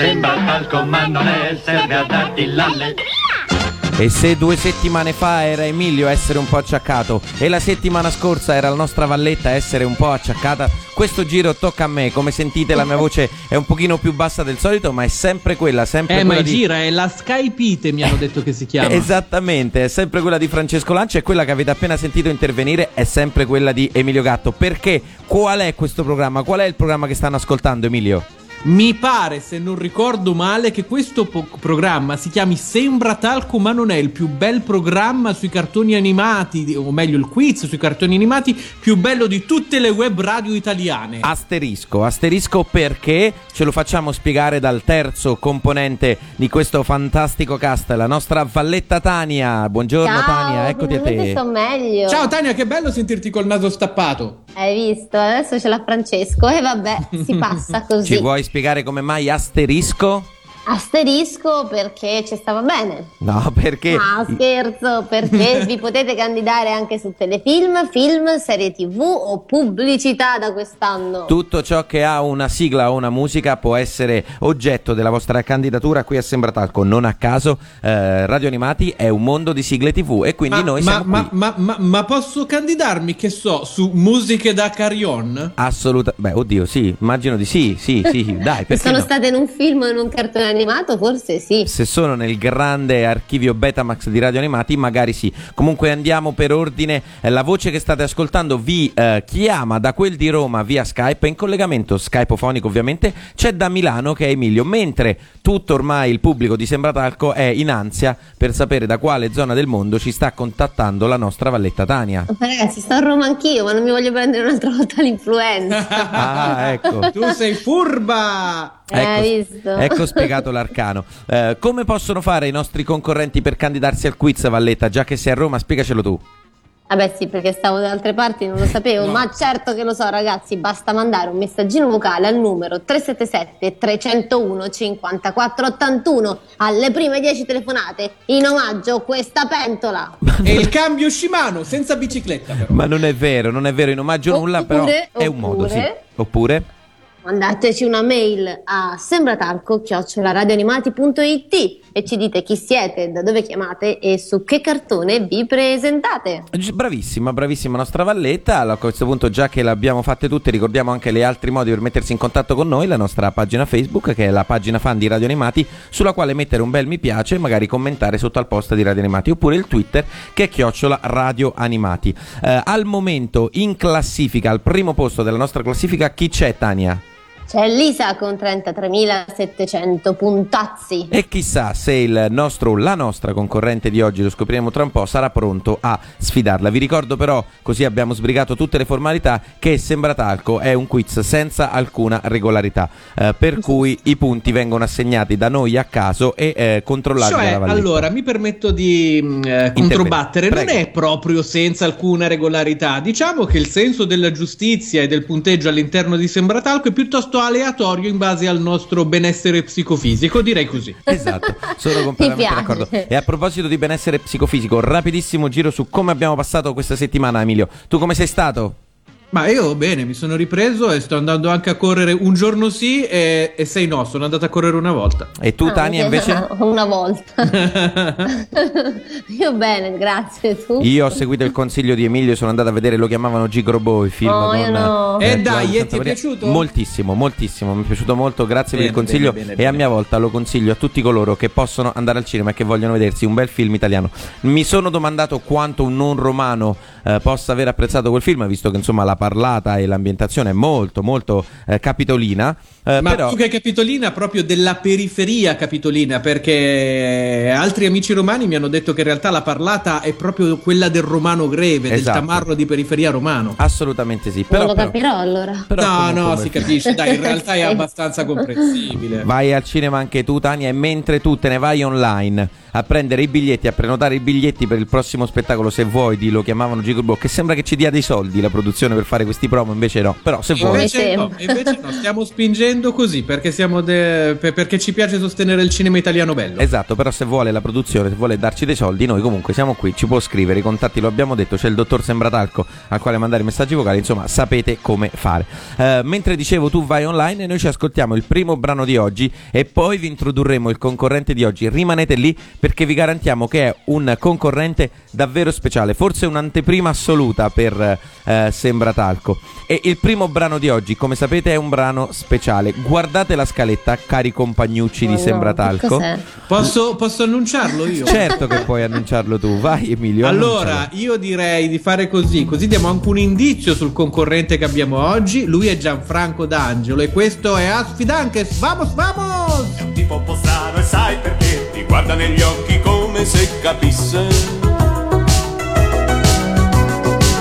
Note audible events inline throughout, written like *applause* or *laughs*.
Sembra talco ma non è, serve a darti l'alle. E se due settimane fa era Emilio a essere un po' acciaccato e la settimana scorsa era la nostra Valletta a essere un po' acciaccata, questo giro tocca a me. Come sentite la mia voce è un pochino più bassa del solito, ma è sempre quella, sempre Eh, quella ma di... gira, è la Skypite, mi hanno detto che si chiama. *laughs* Esattamente, è sempre quella di Francesco Lancia e quella che avete appena sentito intervenire è sempre quella di Emilio Gatto. Perché? Qual è questo programma? Qual è il programma che stanno ascoltando, Emilio? Mi pare, se non ricordo male, che questo po- programma si chiami Sembra Talco, ma non è il più bel programma sui cartoni animati, o meglio il quiz sui cartoni animati più bello di tutte le web radio italiane. Asterisco, asterisco perché ce lo facciamo spiegare dal terzo componente di questo fantastico cast, la nostra Valletta Tania. Buongiorno Ciao, Tania, eccoti a te. sto meglio. Ciao Tania, che bello sentirti col naso stappato. Hai visto? Adesso ce l'ha Francesco e vabbè, si *laughs* passa così. Ci vuoi spiegare come mai asterisco? Asterisco perché ci stava bene. No, perché Ah, scherzo, perché *laughs* vi potete candidare anche su telefilm, film, serie tv o pubblicità da quest'anno. tutto ciò che ha una sigla o una musica può essere oggetto della vostra candidatura qui a Sembratalco. Non a caso, eh, Radio Animati è un mondo di sigle TV e quindi ma, noi ma, siamo ma, qui. ma, ma- ma posso candidarmi, che so, su musiche da Carion? Assoluta, beh, oddio, sì, immagino di sì, sì, sì, dai, sono no? state in un film o in un cartone animato, forse sì. Se sono nel grande archivio Betamax di Radio Animati, magari sì. Comunque andiamo per ordine. Eh, La voce che state ascoltando vi eh, chiama da quel di Roma via Skype, in collegamento skypofonico ovviamente, c'è da Milano che è Emilio, mentre tutto ormai il pubblico di Sembratalco è in ansia per sapere da quale zona del mondo ci sta contattando la nostra Valletta Tania. Ma Ragazzi, sto a Roma anch'io, ma non mi voglio prendere un'altra *laughs* volta l'influenza. Ah, ecco. Tu sei furba! Eh, hai Ecco, visto? ecco spiegato *laughs* l'arcano. Eh, come possono fare i nostri concorrenti per candidarsi al quiz, Valletta? Già che sei a Roma, spiegacelo tu. Vabbè sì, perché stavo da altre parti, non lo sapevo, *laughs* ma certo che lo so ragazzi, basta mandare un messaggino vocale al numero 377 301 5481 alle prime 10 telefonate, in omaggio questa pentola. *laughs* E il cambio Shimano, senza bicicletta però. Ma non è vero, non è vero, in omaggio nulla, però Oppure- è un modo, sì. oppure- Oppure? Mandateci una mail a sembratalco-radioanimati.it e ci dite chi siete, da dove chiamate e su che cartone vi presentate. Bravissima, bravissima nostra Valletta. A questo punto, già che l'abbiamo fatte tutte, ricordiamo anche gli altri modi per mettersi in contatto con noi, la nostra pagina Facebook, che è la pagina fan di Radio Animati, sulla quale mettere un bel mi piace e magari commentare sotto al post di Radio Animati, oppure il Twitter che è chiocciola Radio Animati. Eh, al momento in classifica, al primo posto della nostra classifica, chi c'è, Tania? C'è Lisa con 33.700 puntazzi. E chissà se il nostro, la nostra concorrente di oggi, lo scopriremo tra un po', sarà pronto a sfidarla. Vi ricordo però, così abbiamo sbrigato tutte le formalità, che Sembratalco è un quiz senza alcuna regolarità, eh, per cui i punti vengono assegnati da noi a caso e eh, controllati Cioè, dalla Valletta. allora, mi permetto di mh, eh, controbattere, non è proprio senza alcuna regolarità. Diciamo che il senso della giustizia e del punteggio all'interno di Sembratalco è piuttosto aleatorio in base al nostro benessere psicofisico, direi così. *laughs* Esatto, sono completamente d'accordo. E a proposito di benessere psicofisico, rapidissimo giro su come abbiamo passato questa settimana, Emilio. Tu come sei stato? Ma io bene, mi sono ripreso e sto andando anche a correre un giorno sì e, e sei no, sono andato a correre una volta. E tu, Ah, Tania, invece? *laughs* Una volta. *laughs* Io bene, grazie. Tu? Io ho seguito il consiglio di Emilio e sono andato a vedere Lo chiamavano Gigrobo, il film No, con no. Eh, Giovanni dai, e ti è piaciuto? Moltissimo, moltissimo, mi è piaciuto molto, grazie per Bene, il consiglio bene, bene, e a mia volta lo consiglio a tutti coloro che possono andare al cinema e che vogliono vedersi un bel film italiano. Mi sono domandato quanto un non romano eh, possa aver apprezzato quel film, visto che insomma la parlata e l'ambientazione è molto molto eh, capitolina Eh, Ma però, più che capitolina, proprio della periferia capitolina, perché altri amici romani mi hanno detto che in realtà la parlata è proprio quella del romano greve, Esatto. del tamarro di periferia romano. assolutamente sì. Non Però, lo però- capirò allora. però no, no, si capisce, dai, in realtà è *laughs* abbastanza comprensibile. Vai al cinema anche tu, Tania, e mentre tu te ne vai online a prendere i biglietti, a prenotare i biglietti per il prossimo spettacolo, se vuoi, di lo chiamavano Gigolo che sembra che ci dia dei soldi la produzione per fare questi promo, invece no. Però se vuoi. Invece no, invece no, stiamo spingendo così perché, siamo de- per- perché ci piace sostenere il cinema italiano bello. Esatto, però se vuole la produzione, se vuole darci dei soldi, noi comunque siamo qui, ci può scrivere, i contatti lo abbiamo detto, c'è il dottor Sembratalco al quale mandare messaggi vocali, insomma sapete come fare. Eh, mentre dicevo tu vai online, noi ci ascoltiamo il primo brano di oggi e poi vi introdurremo il concorrente di oggi. Rimanete lì perché vi garantiamo che è un concorrente davvero speciale, forse un'anteprima assoluta per eh, Sembratalco. E il primo brano di oggi, come sapete, è un brano speciale. Guardate la scaletta, cari compagnucci Oh di no, Sembratalco. che cos'è? Posso, posso annunciarlo io? Certo che puoi annunciarlo tu, vai Emilio. Allora, annuncialo. io direi di fare così, così diamo anche un indizio sul concorrente che abbiamo oggi. Lui è Gianfranco D'Angelo e questo è Asfidanches. Vamos, vamos! È un tipo un po' strano e sai perché Ti guarda negli occhi come se capisse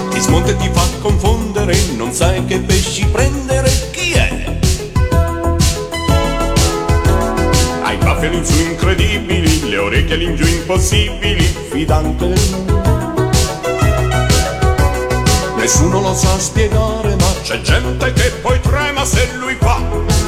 Ti smonta e ti fa confondere Non sai che pesci prendere Chi è? Hai baffi all'insù incredibili Le orecchie all'ingiù impossibili Fidante Nessuno lo sa spiegare Ma c'è gente che poi trema se lui fa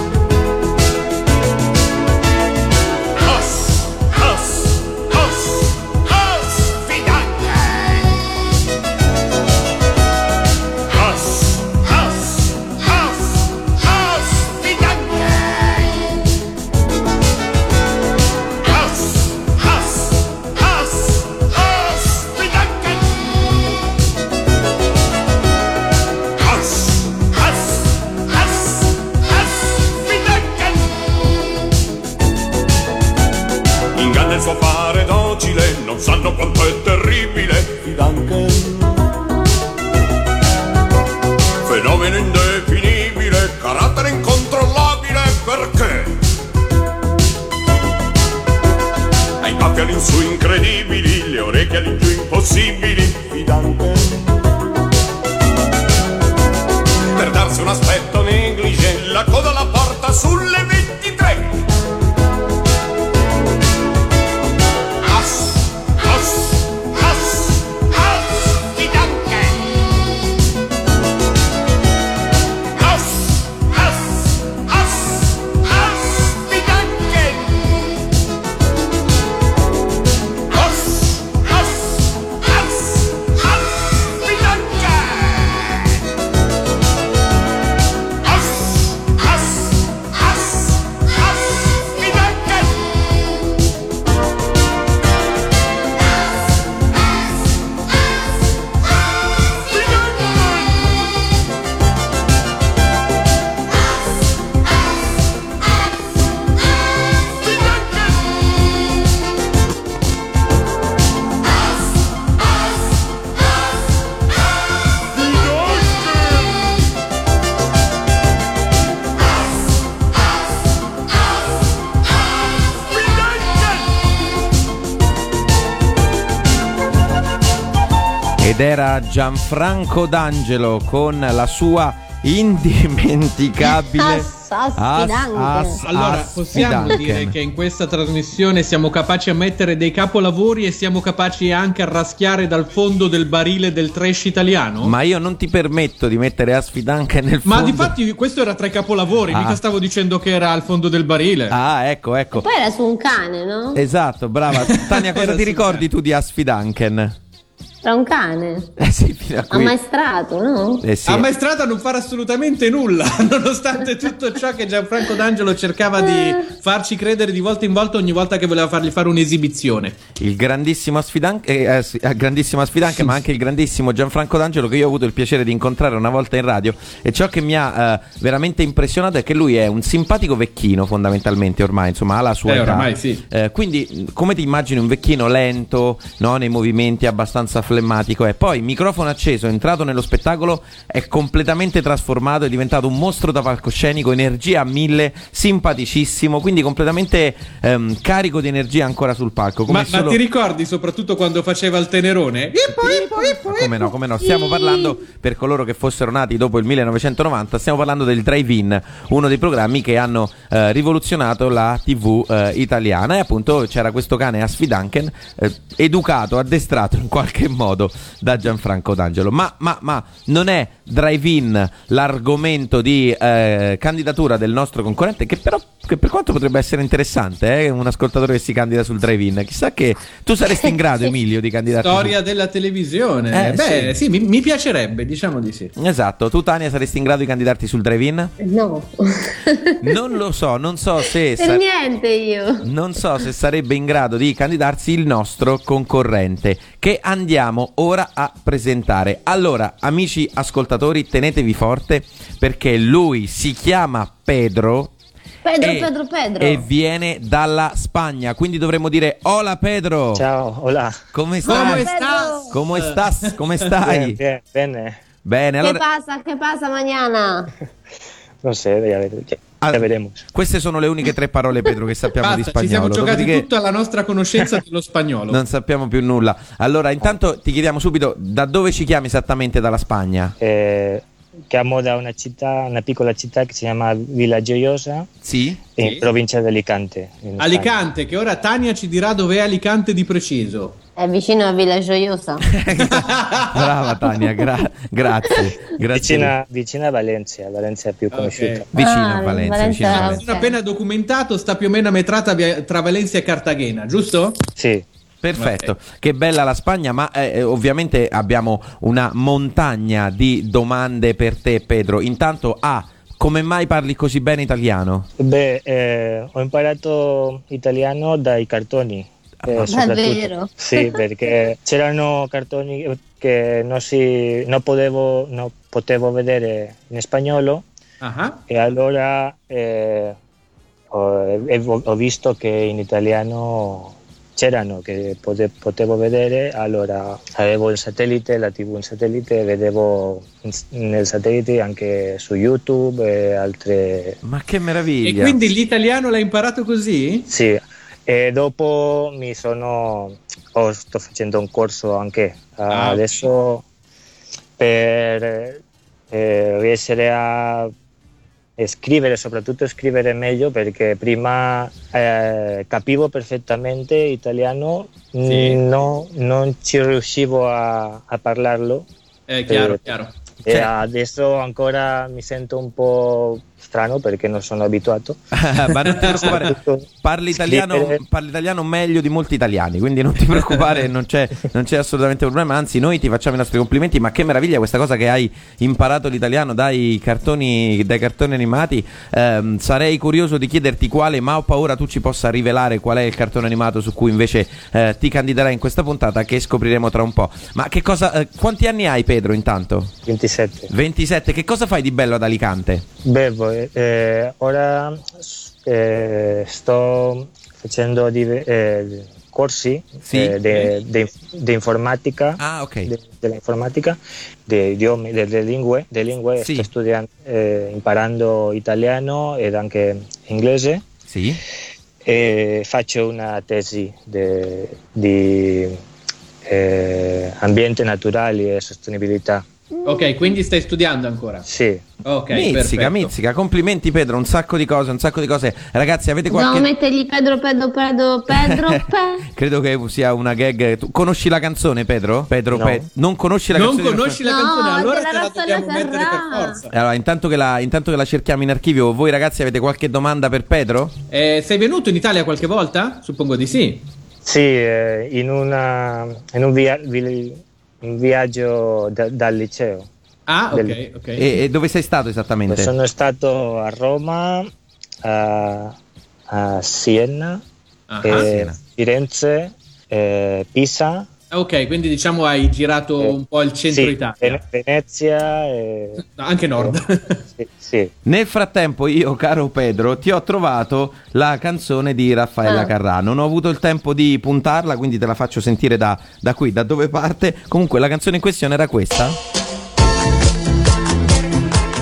Inganna il suo fare docile, non sanno quanto è terribile, Fidanche. Fenomeno indefinibile, carattere incontrollabile, perché? Hai baffi all'insù incredibili, le orecchie all'ingiù impossibili, Fidanche. Per darsi un aspetto negligé, la coda la porta sulle 23. Era Gianfranco D'Angelo con la sua indimenticabile *laughs* Ass- aspidante. Allora, possiamo aspidanken. dire che in questa trasmissione siamo capaci a mettere dei capolavori e siamo capaci anche a raschiare dal fondo del barile del trash italiano? Ma io non ti permetto di mettere Asfidanche nel fondo. Ma difatti questo era tra i capolavori, Ah. mica stavo dicendo che era al fondo del barile. Ah, ecco, ecco. Poi era su un cane, no? Esatto, brava. *laughs* Tania, cosa ti ricordi tu di Asfidanken? Era un cane. Eh sì, fino a qui. Ammaestrato, no? Eh sì. Ammaestrata a non fare assolutamente nulla, *laughs* nonostante tutto ciò che Gianfranco D'Angelo cercava di farci credere di volta in volta ogni volta che voleva fargli fare un'esibizione. Il grandissimo Asfidanche, eh, eh, eh, grandissimo Asfidanche, ma anche il grandissimo Gianfranco D'Angelo che io ho avuto il piacere di incontrare una volta in radio e ciò che mi ha eh, veramente impressionato è che lui è un simpatico vecchino fondamentalmente ormai, insomma, ha la sua Eh, età. oramai sì. Eh, quindi come ti immagini un vecchino lento, no, nei movimenti abbastanza flemmatico è. Poi, microfono acceso, entrato nello spettacolo, è completamente trasformato, è diventato un mostro da palcoscenico, energia a mille, simpaticissimo, quindi completamente ehm, carico di energia ancora sul palco. Ma, ma solo- ti ricordi soprattutto quando faceva il tenerone? Ippo, ippo, ippo, Ma come no, come no, stiamo parlando per coloro che fossero nati dopo il 1990, stiamo parlando del drive-in, uno dei programmi che hanno eh, rivoluzionato la TV eh, italiana e appunto c'era questo cane Asfidanken eh, educato, addestrato in qualche modo da Gianfranco D'Angelo. Ma, ma, ma non è drive-in l'argomento di eh, candidatura del nostro concorrente che però che per quanto potrebbe essere interessante, eh, un ascoltatore che si candida sul drive-in. Chissà che tu saresti in grado, *laughs* Emilio, di candidarti. su- Storia della televisione. Eh, Beh, sì, mi, mi piacerebbe, diciamo di sì. Esatto, tu Tania saresti in grado di candidarti sul drive-in? No, *laughs* Non lo so, non so se per sa- niente io. non so se sarebbe in grado di candidarsi il nostro concorrente che andiamo ora a presentare. Allora, amici ascoltatori, tenetevi forte perché lui si chiama Pedro Pedro, e, Pedro, Pedro. e viene dalla Spagna, quindi dovremmo dire Hola Pedro. Ciao, hola. Come Come stai? stas? Come stas? Come stai? Bene. Bene, ¿Qué allora pasa? ¿Qué pasa mañana? No sé, ya- Ah. Queste sono le uniche tre parole, Pedro, che sappiamo di Basta, ci siamo spagnolo. giocati Dopodiché tutta la nostra conoscenza dello spagnolo. non sappiamo più nulla. Allora, intanto ti chiediamo subito da dove ci chiami esattamente dalla Spagna? Eh, chiamo da una città, una piccola città che si chiama Villa Gioiosa, Sì? in Sì. provincia di Alicante. Alicante, che ora Tania ci dirà dov'è Alicante di preciso. È vicino a Villa Gioiosa. *laughs* Brava Tania, gra- grazie. grazie. Vicina, vicina a Valencia, Valencia più Ok. conosciuta. Vicino Ah, a Valencia, Valencia- vicino a. Valencia. Sono appena documentato, sta più o meno a metà tra, tra Valencia e Cartagena, giusto? Sì, Perfetto, che bella la Spagna, ma eh, eh, ovviamente abbiamo una montagna di domande per te, Pedro. Intanto, A, come mai parli così bene italiano? beh, eh, ho imparato italiano dai cartoni. eh, Ah, soprattutto. davvero? Sì, *laughs* perché c'erano cartoni che non, si, non potevo, non potevo vedere in spagnolo Ah, E allora eh, ho, e- ho visto che in italiano c'erano, che pote- potevo vedere, allora avevo il satellite, la tv in satellite, vedevo nel satellite anche su YouTube e altre... Ma che E meraviglia! quindi l'italiano l'hai imparato così? Sì, e dopo mi sono... oh, sto facendo un corso anche Ah, adesso per eh, riuscire a scrivere, soprattutto scrivere meglio perché prima eh, capivo perfettamente italiano, Sì. no- non ci riuscivo a, a parlarlo Eh, chiaro, Eh, chiaro. e Cioè- adesso ancora mi sento un po' strano perché non sono abituato. *laughs* Ma non ti *laughs* preoccupare, parli italiano, parli italiano meglio di molti italiani, quindi non ti preoccupare, non c'è, non c'è assolutamente problema. Anzi, noi ti facciamo i nostri complimenti. Ma che meraviglia questa cosa che hai imparato l'italiano dai cartoni, dai cartoni animati. Ehm, sarei curioso di chiederti quale, ma ho paura tu ci possa rivelare qual è il cartone animato su cui invece eh, ti candiderai in questa puntata, che scopriremo tra un po'. Ma che cosa, eh, quanti anni hai, Pedro, intanto? 27. 27. Che cosa fai di bello ad Alicante? Bevo, eh, ora eh, sto facendo div- eh, corsi Sì. eh, di informatica, Ah, ok. de- dell'informatica, di idiomi, delle lingue, de lingue Sì. sto studiando, eh, imparando italiano ed anche inglese Sì. e faccio una tesi di eh, ambiente naturale e sostenibilità. Ok, quindi stai studiando ancora. Sì, Ok, mizzica, perfetto. mizzica. Complimenti Pedro, un sacco di cose, un sacco di cose. Ragazzi, avete qualche mettergli Pedro, Pedro, Pedro, Pedro, *laughs* Pe- Credo che sia una gag. Tu conosci la canzone, Pedro? Pedro No. Pe- non conosci la Non canzone? conosci la No, canzone, allora della te la dobbiamo mettere per forza. Allora, intanto che, la, intanto che la cerchiamo in archivio, voi ragazzi avete qualche domanda per Pedro? Eh, sei venuto in Italia qualche volta? Suppongo di sì. Sì, eh, in, una, in un, via- vi- un viaggio da- dal liceo. Ah, ok, Del- ok. E, e dove sei stato esattamente? Sono stato a Roma, a, a Siena, Ah, Siena. Firenze, Pisa Ok, quindi diciamo hai girato Eh, un po' il centro sì, Italia. Vene- Venezia e... *laughs* No, anche nord. Sì, sì. Nel frattempo io, caro Pedro, ti ho trovato la canzone di Raffaella Ah. Carrà. Non ho avuto il tempo di puntarla, quindi te la faccio sentire da, da qui, da dove parte. Comunque la canzone in questione era questa.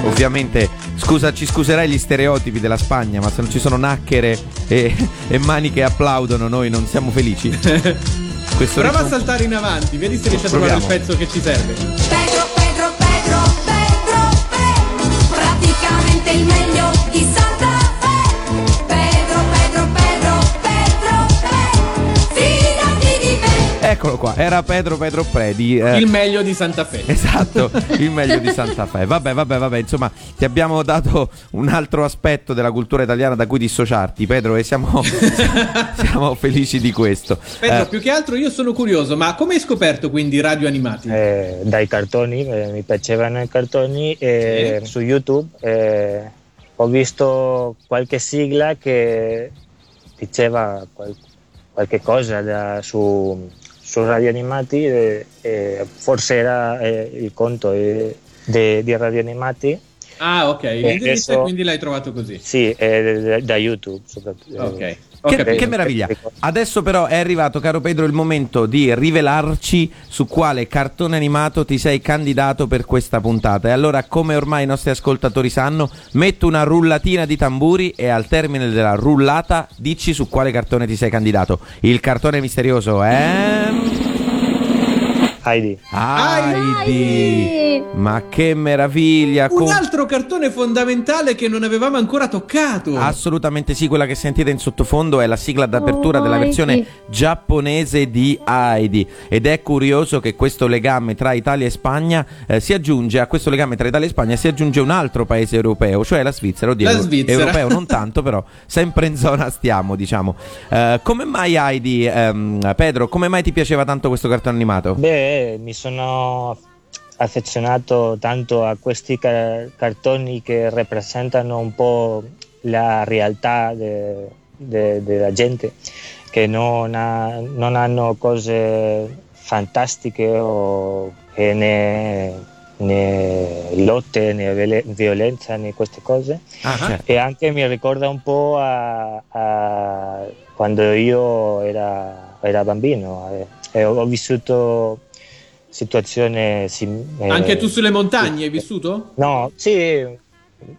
Ovviamente, scusa, ci scuserai gli stereotipi della Spagna, ma se non ci sono nacchere e, *laughs* e mani che applaudono, noi non siamo felici. *laughs* Questo Prova a ritmo- saltare in avanti, vedi se riesci a trovare il pezzo che ci serve. Pedro, Pedro, Pedro, Pedro, Pedro, praticamente il meglio di Santa Eccolo qua, era Pedro Pedro Predi. eh, Il meglio di Santa Fe. Esatto, *laughs* il meglio di Santa Fe. Vabbè, vabbè, vabbè, insomma, ti abbiamo dato un altro aspetto della cultura italiana da cui dissociarti, Pedro, e siamo, *laughs* siamo felici di questo. Pedro, Eh, più che altro io sono curioso, ma come hai scoperto quindi radio animati? Eh, dai cartoni, eh, mi piacevano i cartoni e su YouTube eh, ho visto qualche sigla che diceva qual- qualche cosa da- su, su radio animati e, e forse era eh, il conto eh, di radio animati Ah, ok, l'indirizzo adesso- quindi l'hai trovato così. sì eh, da- da YouTube soprattutto Ok. Che, che meraviglia. Adesso però è arrivato, caro Pedro, il momento di rivelarci su quale cartone animato ti sei candidato per questa puntata. E allora, come ormai i nostri ascoltatori sanno, metto una rullatina di tamburi e al termine della rullata dici su quale cartone ti sei candidato. Il cartone misterioso è... Heidi Heidi! Ma che meraviglia! Un con- altro cartone fondamentale che non avevamo ancora toccato. Assolutamente sì, quella che sentite in sottofondo è la sigla d'apertura Oh, della Heidi. versione giapponese di Heidi ed è curioso che questo legame tra Italia e Spagna eh, si aggiunge a questo legame tra Italia e Spagna si aggiunge un altro paese europeo, cioè la Svizzera, oddio, La Svizzera. europeo non tanto, però sempre in zona stiamo, diciamo. Eh, come mai Heidi, ehm, Pedro, come mai ti piaceva tanto questo cartone animato? Beh, mi sono affezionato tanto a questi ca- cartoni che rappresentano un po' la realtà de- de- della gente, che non, ha- non hanno cose fantastiche o che né, né lotte né violenza né queste cose. Ah, certo. E anche mi ricorda un po' a, a quando io era, era bambino eh, e ho vissuto situazioni sim- eh, Anche tu sulle montagne hai vissuto? No, sì,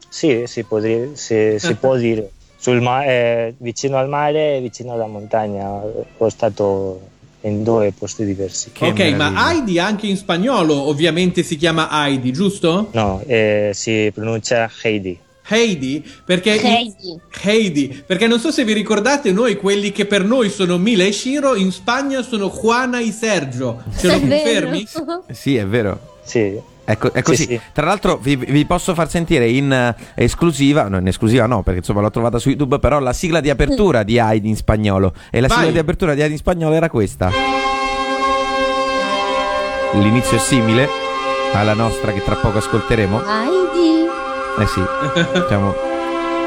sì, si può dire. si- si può dire. Sul ma- eh, vicino al mare e vicino alla montagna. Ho stato in due posti diversi. Che ok, ma meraviglia. Heidi anche in spagnolo ovviamente si chiama Heidi, giusto? No, eh, si pronuncia Heidi. Heidi, perché Heidi. Heidi, perché non so se vi ricordate noi quelli che per noi sono Mila e Shiro, in Spagna sono Juana e Sergio. Ce lo confermi? Sì, è vero. Sì, Ecco, è così. Sì, sì. Tra l'altro vi, vi posso far sentire in eh, esclusiva, no in esclusiva no perché insomma l'ho trovata su YouTube, però la sigla di apertura di Heidi in spagnolo. E la Vai. sigla di apertura di Heidi in spagnolo era questa. L'inizio è simile alla nostra che tra poco ascolteremo. Heidi. Eh sì, *laughs* diciamo,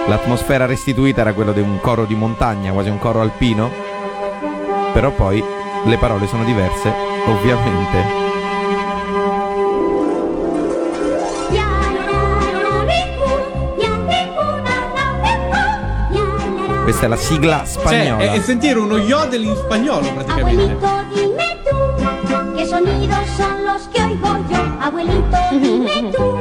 l'atmosfera restituita era quella di un coro di montagna, quasi un coro alpino. Però poi le parole sono diverse, ovviamente. Questa è la sigla Cioè, spagnola. è, è sentire uno yodel in spagnolo praticamente. Abuelito, dime tú, qué sonidos son los que oigo yo. Abuelito, dime tú,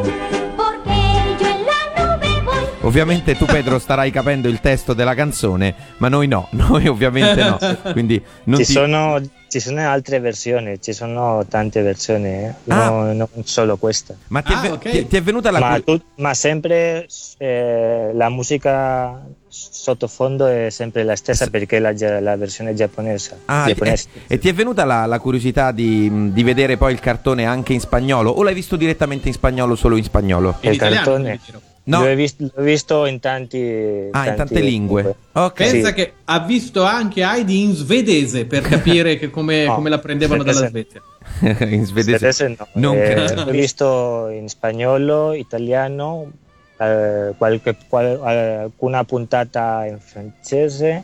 Ovviamente tu Pedro starai capendo il testo della canzone, ma noi no, *laughs* noi ovviamente no. Quindi non ci, ti... sono, ci sono altre versioni, ci sono tante versioni, eh. no, non solo questa. Ma ti, è Ah, ve- ok. ti- ti è venuta la Ma, tu- ma sempre eh, la musica sottofondo è sempre la stessa perché la, gia- la versione giapponese. Ah, giapponese. e, e ti è venuta la, la curiosità di, di vedere poi il cartone anche in spagnolo o l'hai visto direttamente in spagnolo solo in spagnolo? In il italiano, cartone. No. L'ho, visto, l'ho visto in tanti Ah, in tanti tante lingue. Ok. Pensa Sì. che ha visto anche Heidi in svedese per capire *laughs* che come, No, come la prendevano dalla. Svezia. *laughs* in svedese. Svedese no. Non Eh, credo. l'ho visto in spagnolo, italiano, eh, qualche, qual- alcuna puntata in francese,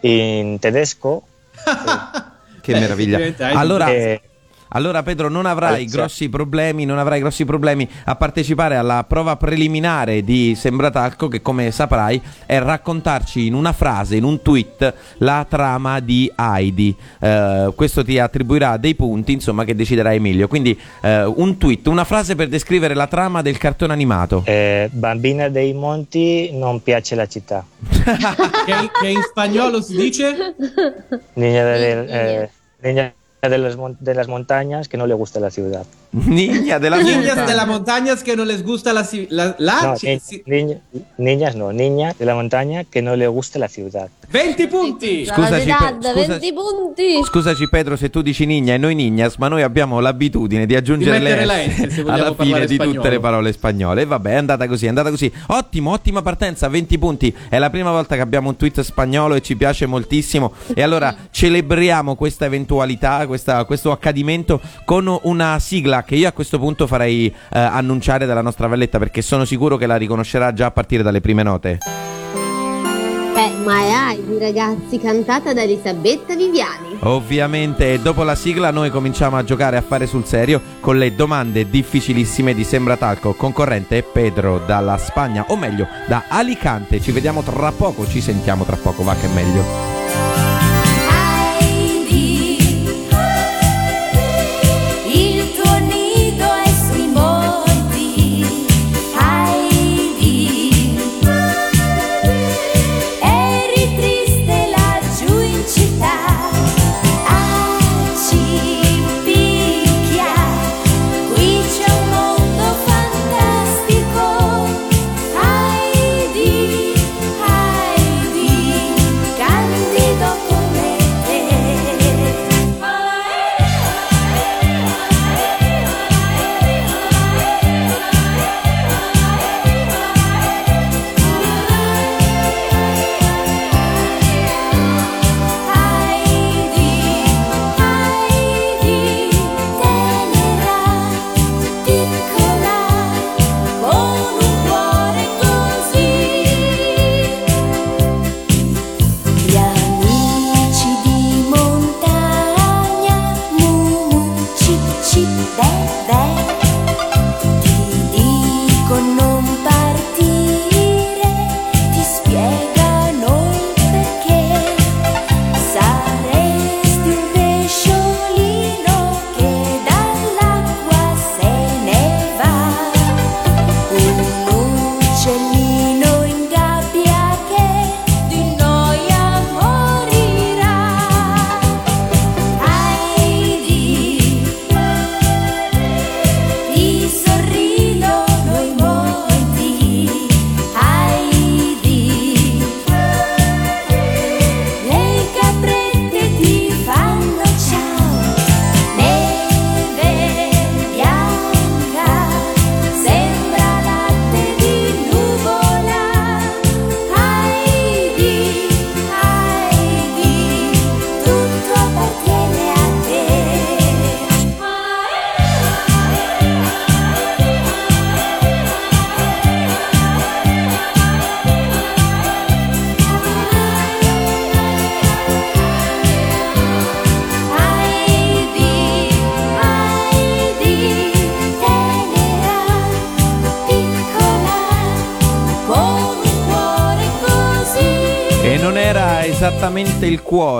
in tedesco. *laughs* Che Beh, meraviglia. Allora, Eh, allora Pedro non avrai grossi problemi, non avrai grossi problemi a partecipare alla prova preliminare di Sembratalco che come saprai è raccontarci in una frase, in un tweet la trama di Heidi. Eh, questo ti attribuirà dei punti, insomma, che deciderà Emilio. Quindi eh, un tweet, una frase per descrivere la trama del cartone animato. eh, bambina dei monti non piace la città. che, che in spagnolo si dice? Niña, de, Niña. eh, niña de, las, de las montañas que no le gusta la ciudad. Niña della Niñas montagna. de la montañas que no les gusta la... ci- la, la- No, ni- niña- niñas no, niña de la montaña que no le gusta la ciudad. 20 punti! Scusaci, La Pe- Dad, scusa- 20 punti. Scusaci Pedro se tu dici Nigna e noi Nignas, ma noi abbiamo l'abitudine di aggiungere Di le S S, alla fine di spagnolo. tutte le parole spagnole. E vabbè, è andata così, è andata così. Ottimo, ottima partenza, 20 punti. È la prima volta che abbiamo un tweet spagnolo e ci piace moltissimo. E allora celebriamo questa eventualità, questa- questo accadimento con una sigla che io a questo punto farei eh, annunciare dalla nostra valletta perché sono sicuro che la riconoscerà già a partire dalle prime note. Eh, ma è Heidi, ragazzi, cantata da Elisabetta Viviani. Ovviamente, dopo la sigla noi cominciamo a giocare a fare sul serio con le domande difficilissime di Sembratalco, concorrente Pedro dalla Spagna, o meglio da Alicante. Ci vediamo tra poco, ci sentiamo tra poco, va che è meglio.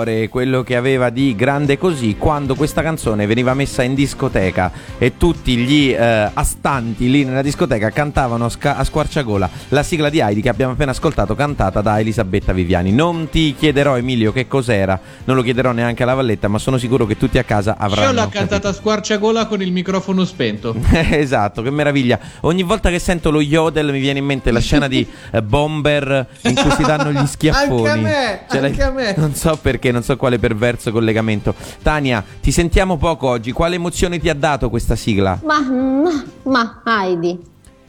Cuore quello che aveva di grande così quando questa canzone veniva messa in discoteca e tutti gli eh, astanti lì nella discoteca cantavano a, sca- a squarciagola la sigla di Heidi che abbiamo appena ascoltato cantata da Elisabetta Viviani. Non ti chiederò Emilio che cos'era, non lo chiederò neanche alla Valletta, ma sono sicuro che tutti a casa avranno Io l'ho capito. cantata a squarciagola con il microfono spento. *laughs* esatto, che meraviglia. Ogni volta che sento lo yodel mi viene in mente la scena di eh, Bomber in cui si danno gli schiaffoni. *laughs* Anche a me, l'hai- anche a me. Non so perché, non so quale perverso collegamento. Tania, ti sentiamo poco oggi. Quale emozione ti ha dato questa sigla? Ma, ma, ma Heidi.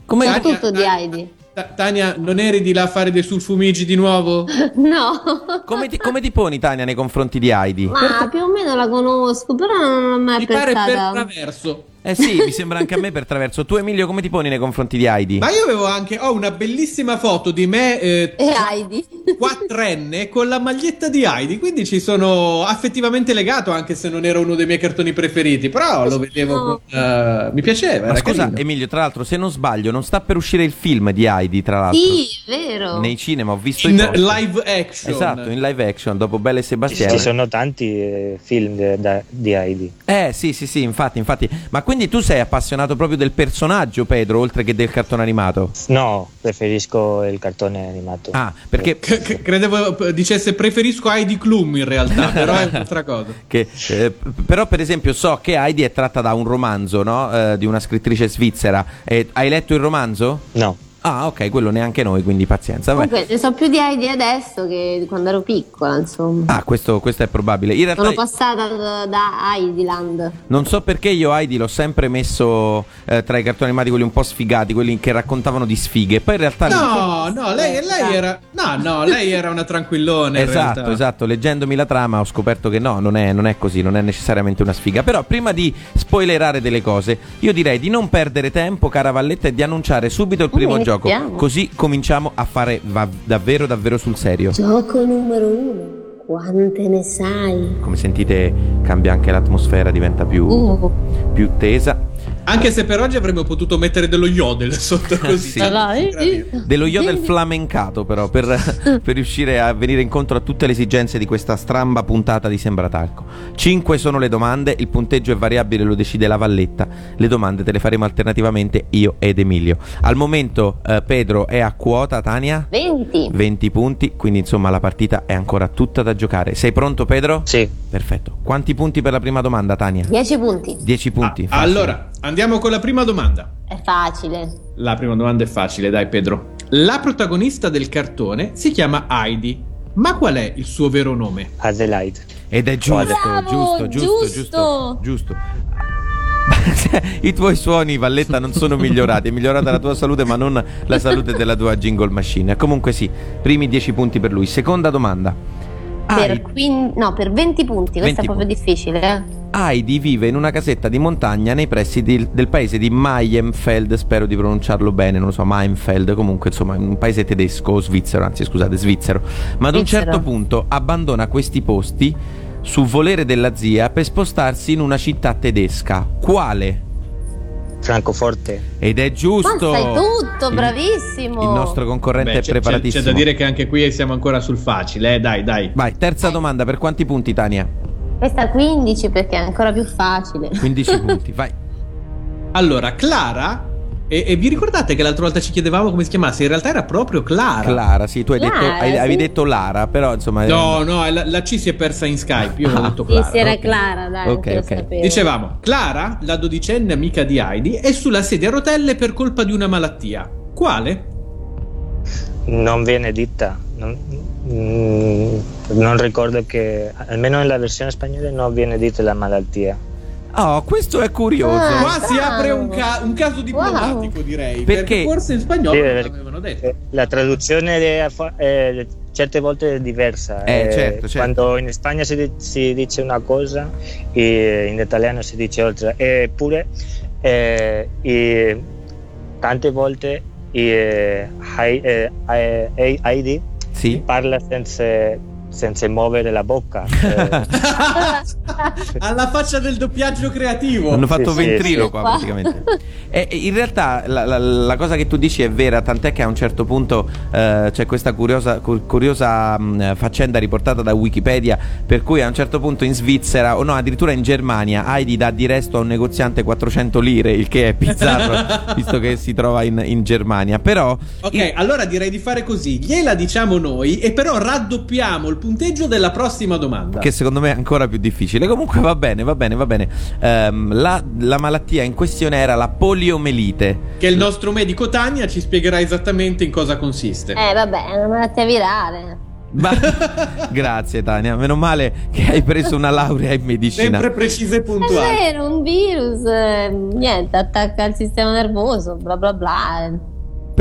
Come È Tania, tutto di Heidi. Ta- Tania, non eri di là a fare dei sulfumigi di nuovo? *laughs* No. come ti, come ti poni, Tania, nei confronti di Heidi? Ma più o meno la conosco, però non l'ho mai Mi pare per traverso. Eh sì, mi sembra anche a me per traverso. Tu Emilio come ti poni nei confronti di Heidi? Ma io avevo anche ho una bellissima foto di me eh, E Heidi. *laughs* quattrenne con la maglietta di Heidi, quindi ci sono affettivamente legato anche se non era uno dei miei cartoni preferiti, però lo vedevo No. con, eh, mi piaceva, Ma scusa carino. Emilio, tra l'altro, se non sbaglio, non sta per uscire il film di Heidi, tra l'altro. Sì, vero. Nei cinema ho visto in live action. Esatto, in live action, dopo Belle e Sebastiano. ci sono tanti eh, film da- di Heidi. Eh sì, sì, sì, infatti, infatti. Ma quindi tu sei appassionato proprio del personaggio, Pedro, oltre che del cartone animato? No, preferisco il cartone animato. Ah, perché C- c- credevo eh, dicesse preferisco Heidi Klum in realtà, *laughs* però è un'altra cosa. Che, eh, però, per esempio, so che Heidi è tratta da un romanzo, no? Eh, di una scrittrice svizzera. Eh, hai letto il romanzo? No, Ah, ok, quello neanche noi, quindi pazienza. Vabbè. Comunque, ne so più di Heidi adesso che quando ero piccola, insomma. Ah, questo, questo è probabile. In realtà, Sono passata da, da Heidiland. non so perché io Heidi l'ho sempre messo eh, tra i cartoni animati quelli un po' sfigati, quelli che raccontavano di sfighe. Poi in realtà. No, no, lei, lei era No, no, lei era una tranquillona in Esatto, esatto. Leggendomi la trama ho scoperto che no, non è, non è così, non è necessariamente una sfiga. Però prima di spoilerare delle cose, io direi di non perdere tempo, cara Valletta, e di annunciare subito il primo Mm, gioco. iniziamo. Così cominciamo a fare va- davvero, davvero sul serio. Gioco numero uno. Quante ne sai? Come sentite cambia anche l'atmosfera, diventa più, Uh. più tesa. Anche se per oggi avremmo potuto mettere dello yodel sotto *laughs* così. Sì. Dello yodel flamencato però per, *laughs* per riuscire a venire incontro a tutte le esigenze di questa stramba puntata di Sembratalco. Cinque sono le domande, il punteggio è variabile, lo decide la Valletta. Le domande te le faremo alternativamente io ed Emilio. Al momento eh, Pedro è a quota, Tania? 20. 20 punti, quindi insomma la partita è ancora tutta da giocare. Sei pronto Pedro? sì, Perfetto. Quanti punti per la prima domanda, Tania? 10 punti. 10 punti. Ah, allora, andiamo con la prima domanda. È facile. La prima domanda è facile, dai Pedro. La protagonista del cartone si chiama Heidi. Ma qual è il suo vero nome? Adelaide. Ed è giusto, Bravo, giusto, giusto, giusto, giusto. *laughs* I tuoi suoni, Valletta, non sono migliorati. È migliorata la tua salute, ma non la salute della tua jingle machine. Comunque, sì, primi 10 punti per lui. Seconda domanda. Per, quin- no, per 20 punti. 20 Questo è proprio punti. difficile. Eh? Heidi vive in una casetta di montagna nei pressi di- del paese di Maienfeld. Spero di pronunciarlo bene, non lo so, Maienfeld. Comunque, insomma, un paese tedesco o svizzero, anzi, scusate, svizzero. Ma ad un Svizzero. certo punto abbandona questi posti su volere della zia per spostarsi in una città tedesca. Quale? Francoforte. Ed è giusto. Ma sai tutto, Il- bravissimo. Il nostro concorrente Beh, è c'è, c'è- preparatissimo. c'è da dire che anche qui siamo ancora sul facile, eh, dai, dai. Vai, terza domanda, per quanti punti, Tania? Questa 15 perché è ancora più facile. 15 *laughs* punti, vai. Allora, Clara. E, e vi ricordate che l'altra volta ci chiedevamo come si chiamasse? In realtà era proprio Clara. Clara, sì, tu hai detto, Clara, hai- avevi sì. detto Lara, però insomma... No, no, la, la C si è persa in Skype. Io avevo detto Sì, Clara. sì, era ok. Clara, dai, Ok, anche lo ok. sapevo. Dicevamo, Clara, la dodicenne amica di Heidi, è sulla sedia a rotelle per colpa di una malattia. Quale? Non viene dita. Non, non ricordo che, almeno nella versione spagnola, non viene dita la malattia. Oh, questo è curioso. Ah. Qua si apre un, ca- un caso diplomatico, Wow. direi. Perché? Perché, forse in spagnolo Sì, l'avevano detto. Eh, La traduzione è, eh, certe volte è diversa. Eh, certo, certo. Quando in Spagna si, si dice una cosa e in italiano si dice altra. Eppure, eh, e tante volte eh, Hai- eh, eh, Heidi Sì? parla senza, senza muovere la bocca. *laughs* Eh, Alla faccia del doppiaggio creativo. Hanno fatto Sì, sì, ventrilo sì. qua Qua. praticamente. *laughs* E, in realtà la, la- la cosa che tu dici è vera, tant'è che a un certo punto eh, c'è questa curiosa, cu- curiosa mh, faccenda riportata da Wikipedia, per cui a un certo punto in Svizzera, o no, addirittura in Germania, Heidi dà di resto a un negoziante 400 lire, il che è bizzarro, *laughs* visto che si trova in, in Germania. Però... Ok, allora direi di fare così. Gliela diciamo noi e però raddoppiamo il punteggio della prossima domanda. Che secondo me è ancora più difficile. Comunque va bene, va bene, va bene. Ehm, la, la malattia in questione era la poliomelite. Che il nostro medico Tania ci spiegherà esattamente in cosa consiste. Eh, vabbè, è una malattia virale. Ma- *laughs* Grazie Tania, meno male che hai preso una laurea in medicina. Sempre precise e È puntuali. vero, un virus, eh, niente, attacca il sistema nervoso, bla bla bla.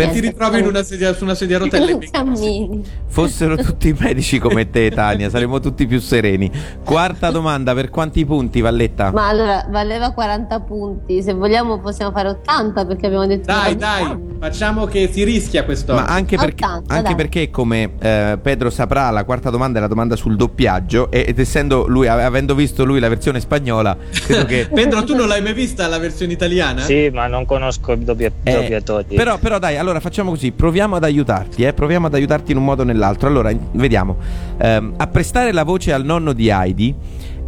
Per- Ti ritrovi in una sedia, su una sedia a rotelle. Cammini. Fossero tutti medici come te, Tania, saremmo tutti più sereni. Quarta domanda, per quanti punti, Valletta? Ma allora valeva 40 punti. Se vogliamo possiamo fare 80 perché abbiamo detto Dai, dai, facciamo che si rischia questo. Ma anche perché, 80, anche perché come eh, Pedro saprà, la quarta domanda è la domanda sul doppiaggio e- ed essendo lui, ave- avendo visto lui la versione spagnola, credo che... *laughs* Pedro, tu non l'hai mai vista la versione italiana? Sì, ma non conosco i doppia- Eh, doppiatori. però, però dai, allora facciamo così, proviamo ad aiutarti, eh, proviamo ad aiutarti in un modo o nell'altro. Allora, vediamo. Ehm, a prestare la voce al nonno di Heidi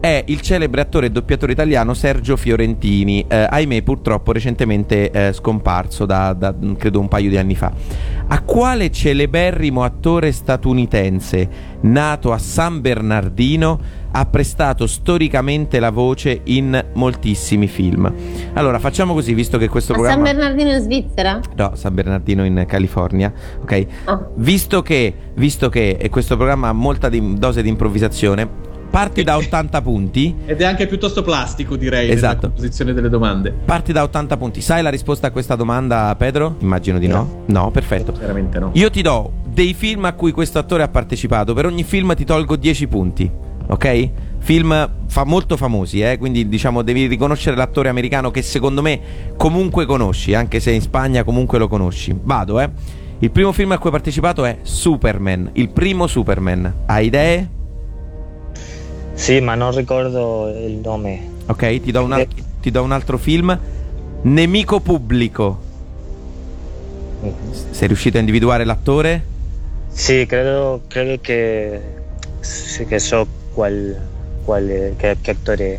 è il celebre attore e doppiatore italiano Sergio Fiorentini, eh, ahimè purtroppo recentemente eh, scomparso da, da, mm, credo un paio di anni fa. A quale celeberrimo attore statunitense nato a San Bernardino ha prestato storicamente la voce in moltissimi film? Allora facciamo così, visto che questo A San programma... Bernardino in Svizzera? No, San Bernardino in California, ok? Ah. Visto che, visto che questo programma ha molta di- dose di improvvisazione, parti da 80 punti. Ed è anche piuttosto plastico, direi, Esatto. nella composizione delle domande. Parti da 80 punti. Sai la risposta a questa domanda, Pedro? Immagino di no. No, perfetto. Veramente no. Io ti do dei film a cui questo attore ha partecipato. Per ogni film ti tolgo 10 punti. Ok? Film fa- molto famosi, eh? quindi diciamo devi riconoscere l'attore americano che secondo me comunque conosci, anche se in Spagna comunque lo conosci. Vado, eh. Il primo film a cui ha partecipato è Superman, il primo Superman. Hai idee? Sì, ma non ricordo il nome. Ok, ti do un, al- ti do un altro film. Nemico pubblico. Sei riuscito a individuare l'attore? Sì, credo, credo che, sì, che so qual, qual- che, che attore è,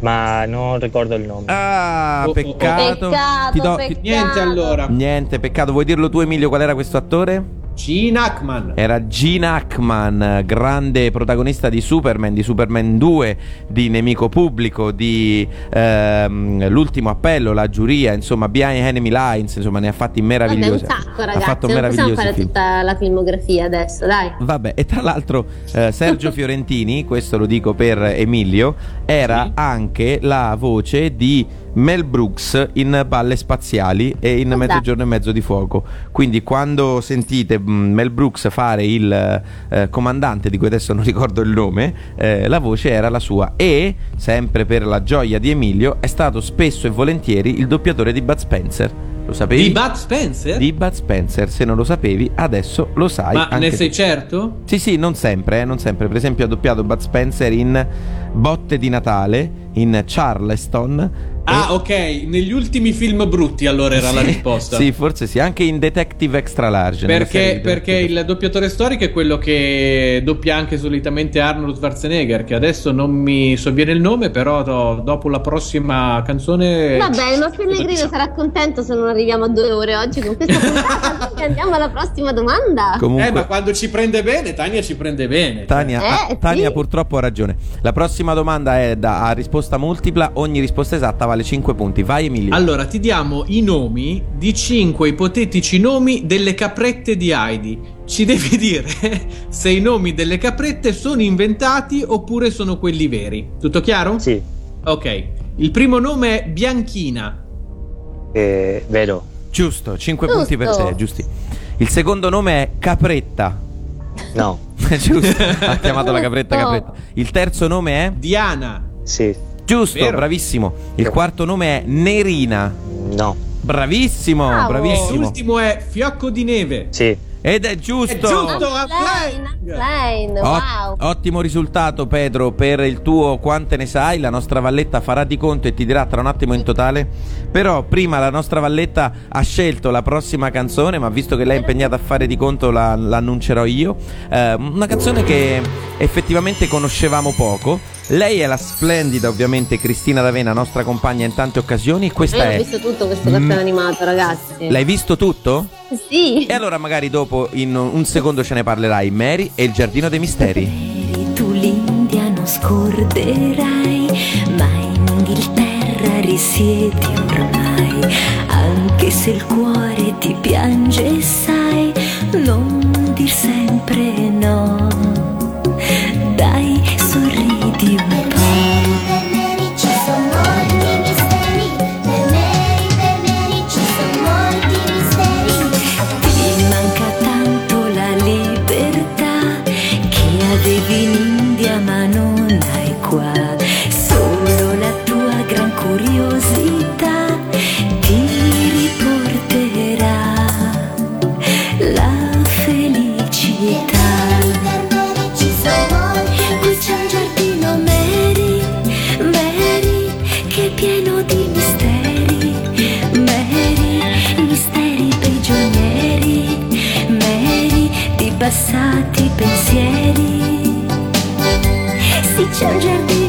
ma non ricordo il nome. Ah, Oh, oh, peccato. Peccato, Ti do- peccato. Niente allora. Niente, peccato. Vuoi dirlo tu, Emilio, qual era questo attore? Gene Hackman. Era Gene Hackman, grande protagonista di Superman, di Superman 2, di Nemico Pubblico, di ehm, L'ultimo appello, La giuria, insomma, Behind Enemy Lines, insomma, ne ha fatti Vabbè, meravigliosi. un sacco, ha ragazzi. fatto non possiamo fare film. tutta la filmografia adesso, dai. Vabbè, e tra l'altro eh, Sergio *laughs* Fiorentini, questo lo dico per Emilio, era Sì. anche la voce di Mel Brooks in Balle Spaziali e in. Mezzogiorno e Mezzo di Fuoco. Quindi quando sentite mm, Mel Brooks fare il eh, comandante, di cui adesso non ricordo il nome, eh, la voce era la sua. E, sempre per la gioia di Emilio, è stato spesso e volentieri il doppiatore di Bud Spencer. Lo sapevi? Di Bud Spencer? Di Bud Spencer, se non lo sapevi, adesso lo sai. Ma anche ne sei tu. certo? Sì, sì, non sempre, eh, non sempre. Per esempio ha doppiato Bud Spencer in Botte di Natale, in Charleston. Ah, e- ok. Negli ultimi film brutti, allora era la Sì, risposta. Sì, forse sì, anche in Detective Extra Large. Perché, perché il doppiatore storico è quello che doppia anche solitamente Arnold Schwarzenegger, che adesso non mi sovviene il nome, però do- dopo la prossima canzone... Vabbè, ma Pellegrino sarà contento se non arriviamo a due ore oggi con questa puntata. *laughs* andiamo alla prossima domanda. Comunque, Eh, ma quando ci prende bene, Tania ci prende bene. Tania, Eh, ah, Tania sì. purtroppo ha ragione. La prossima domanda è da, a risposta multipla. Ogni risposta esatta vale 5 punti. Vai, Emilio. Allora, ti diamo i nomi di cinque ipotetici nomi delle caprette di Heidi. Ci devi *laughs* dire se i nomi delle caprette sono inventati oppure sono quelli veri. Tutto chiaro? Sì, Ok. Il primo nome è Bianchina. eh, vero. Giusto, 5 Giusto. punti per te, giusti. Il secondo nome è Capretta. No, *laughs* Giusto, ha chiamato la capretta. Capretta. Il terzo nome è Diana. sì, Giusto, Vero. bravissimo. Il quarto nome è Nerina. no, Bravissimo, Bravo. bravissimo. L'ultimo è Fiocco di Neve. sì. Ed è giusto. È giusto. Lane, Ot- wow. Ottimo risultato Pedro per il tuo quante ne sai, la nostra Valletta farà di conto e ti dirà tra un attimo in totale. Però prima la nostra Valletta ha scelto la prossima canzone, ma visto che lei è impegnata a fare di conto la, l'annuncerò io. Eh, una canzone che effettivamente conoscevamo poco. Lei è la splendida ovviamente Cristina D'Avena, nostra compagna in tante occasioni. Questa Io ho è... visto tutto questo cartone Mm. animato, ragazzi. L'hai visto tutto? Sì. E allora magari dopo in un secondo ce ne parlerai. Mary e il giardino dei misteri. Tu l'India non scorderai, ma in Inghilterra risiedi ormai. Anche se il cuore ti piange, sai, non dir sempre no. Dai, sorridi 感着你。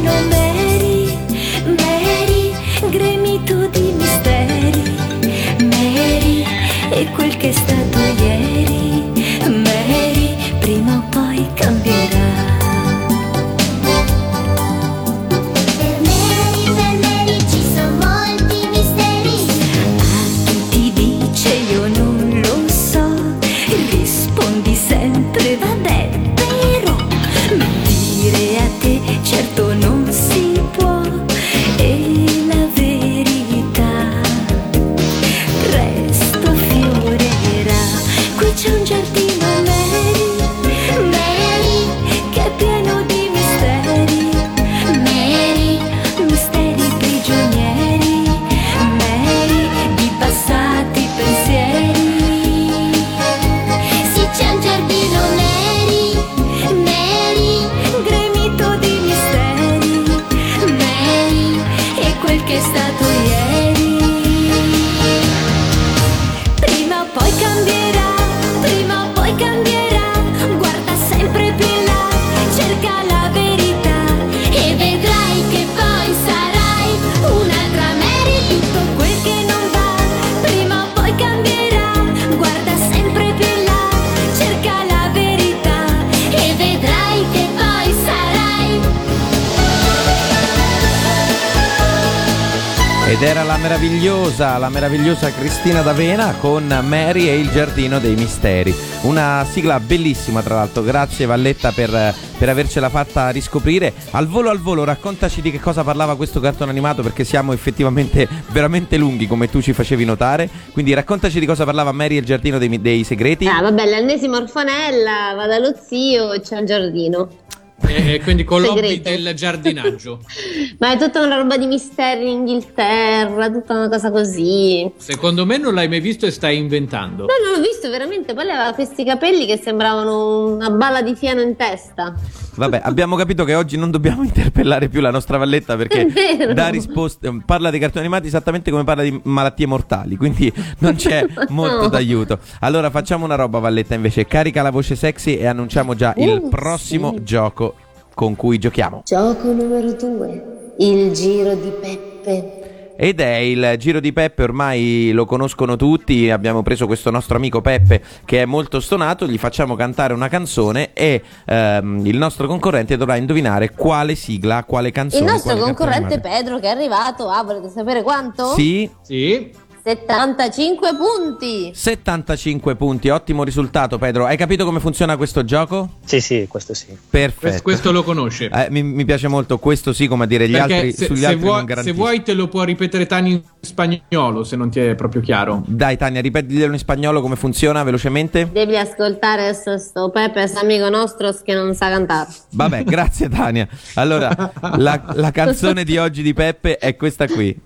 La meravigliosa Cristina D'Avena con Mary e il Giardino dei Misteri. Una sigla bellissima, tra l'altro. Grazie Valletta per, per avercela fatta riscoprire. Al volo al volo, raccontaci di che cosa parlava questo cartone animato, perché siamo effettivamente *laughs* veramente lunghi, come tu ci facevi notare. Quindi raccontaci di cosa parlava Mary e il Giardino dei, dei Segreti. Ah, vabbè, l'ennesima orfanella, va dallo zio e c'è un giardino. E quindi con l'hobby del giardinaggio. *laughs* Ma è tutta una roba di misteri in Inghilterra, tutta una cosa così. Secondo me non l'hai mai visto e stai inventando. No, non l'ho visto veramente. Poi aveva questi capelli che sembravano una balla di fieno in testa. Vabbè, abbiamo capito che oggi non dobbiamo *laughs* interpellare più la nostra Valletta perché dà risposte, parla dei cartoni animati esattamente come parla di malattie mortali, quindi non c'è *laughs* molto No. d'aiuto. Allora facciamo una roba Valletta invece, carica la voce sexy e annunciamo già il Uh, prossimo sì. gioco con cui giochiamo. Gioco numero due. Il giro di Peppe. Ed è il giro di Peppe, ormai lo conoscono tutti, abbiamo preso questo nostro amico Peppe che è molto stonato, gli facciamo cantare una canzone e ehm, il nostro concorrente dovrà indovinare quale sigla, quale canzone. Il nostro concorrente. Pedro che è arrivato, ah, volete sapere quanto? Sì, Sì. 75 punti. 75 punti, ottimo risultato Pedro. Hai capito come funziona questo gioco? Sì, sì, questo sì. Perfetto. Questo, questo lo conosce. Eh, mi, mi piace molto questo sì, come a dire gli Perché altri se, sugli se altri vuoi, non se vuoi te lo può ripetere Tani spagnolo se non ti è proprio chiaro. Dai Tania, ripetitelo in spagnolo come funziona velocemente. Devi ascoltare questo Pepe, amico nostro che non sa cantare. Vabbè, grazie Tania. Allora, la, la, canzone di oggi di Peppe è questa qui.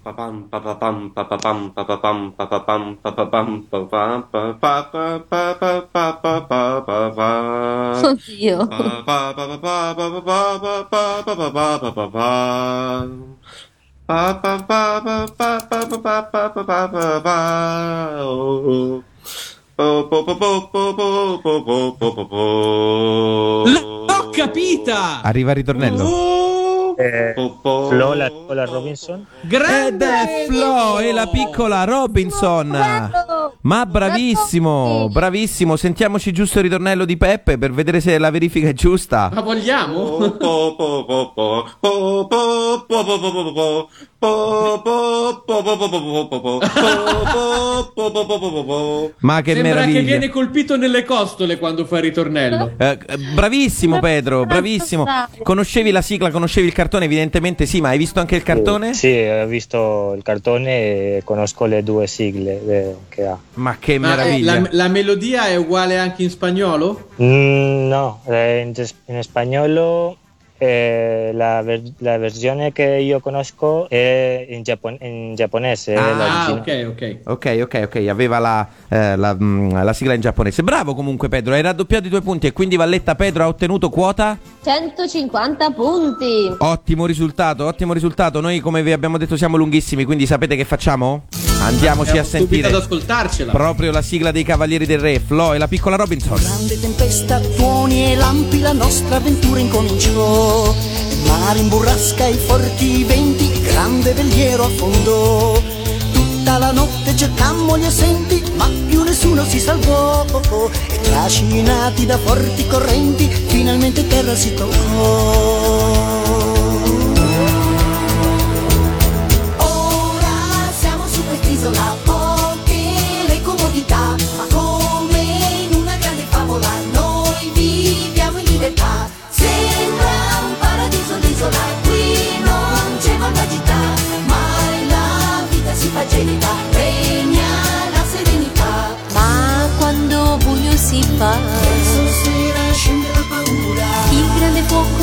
Oddio. L'ho capita! Arriva il ritornello. Eh, Flo, la piccola Robinson. Ed è Flo e la piccola Robinson. Ma bravissimo, bravissimo. Sentiamoci giusto il ritornello di Peppe per vedere se la verifica è giusta. Ma vogliamo? Ma che Sembra meraviglia. che viene colpito nelle costole quando fa il ritornello. Eh, eh, bravissimo Pedro, bravissimo. Conoscevi la sigla, conoscevi il cartone? Evidentemente sì, ma hai visto anche il cartone? Sì, ho visto il cartone e conosco le due sigle eh, che ha. Ma che Ma, eh, meraviglia. la, la melodia è uguale anche in spagnolo? Mm, no, in, in spagnolo eh, la, ver- la versione che io conosco è in, giapon- in giapponese. Ah, ok, ok. Ok, ok, ok, aveva la, eh, la, mm, la sigla in giapponese. Bravo comunque Pedro, hai raddoppiato i tuoi punti e quindi Valletta Pedro ha ottenuto quota? 150 punti. Ottimo risultato, ottimo risultato. Noi come vi abbiamo detto siamo lunghissimi, quindi sapete che facciamo? Andiamoci a sentire ad ascoltarcela. proprio la sigla dei Cavalieri del Re, Flo e la piccola Robinson. Grande tempesta, tuoni e lampi, la nostra avventura incominciò. Il mare imburrasca i forti venti, il grande veliero affondò. Tutta la notte cercammo gli assenti, ma più nessuno si salvò. E trascinati da forti correnti, finalmente terra si toccò.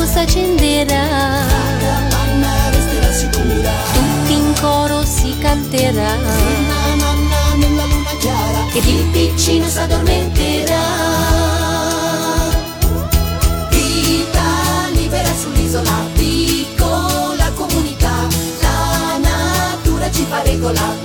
Fuoco s'accenderà. Tutti in coro si canterà. Ed il piccino s'addormenterà. Vita libera sull'isola, piccola comunità, la natura ci fa regola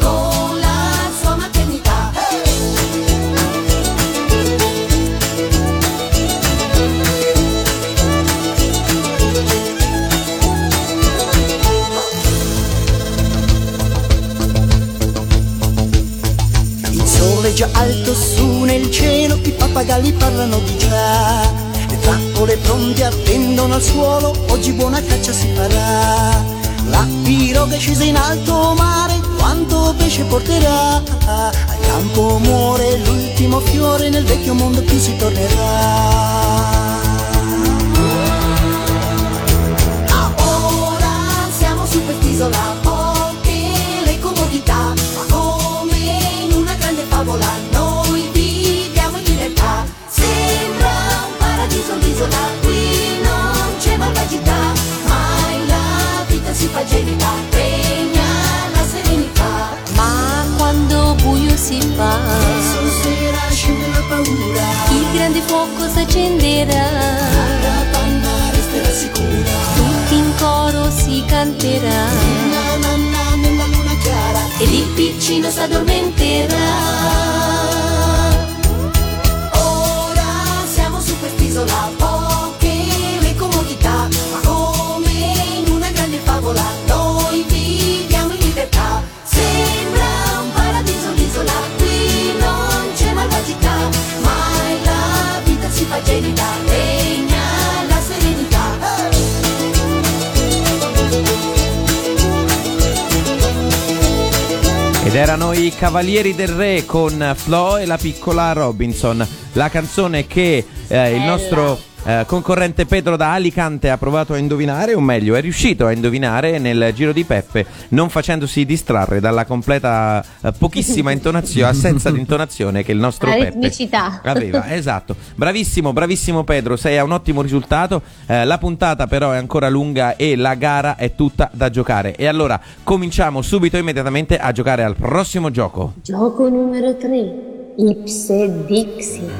alto su nel cielo, i pappagalli parlano di già. Le trappole pronte attendono al suolo, oggi buona caccia si farà. La piroga è scesa in alto mare, quanto pesce porterà. Al campo muore l'ultimo fiore, nel vecchio mondo più si tornerà. S'accenderà. la panna resterà sicura. Tutti in coro si canterà. Na nella luna chiara. ed il piccino s'addormenterà. Ed erano i Cavalieri del Re con Flo e la piccola Robinson. La canzone che eh, il nostro eh, concorrente Pedro da Alicante ha provato a indovinare, o meglio, è riuscito a indovinare nel giro di Peppe, non facendosi distrarre dalla completa eh, pochissima intonazione, assenza di intonazione che il nostro Peppe aveva. Esatto, bravissimo, bravissimo Pedro, sei a un ottimo risultato. Eh, la puntata però è ancora lunga e la gara è tutta da giocare. E allora cominciamo subito, immediatamente a giocare al prossimo gioco. Gioco numero 3. Ipse Dixit.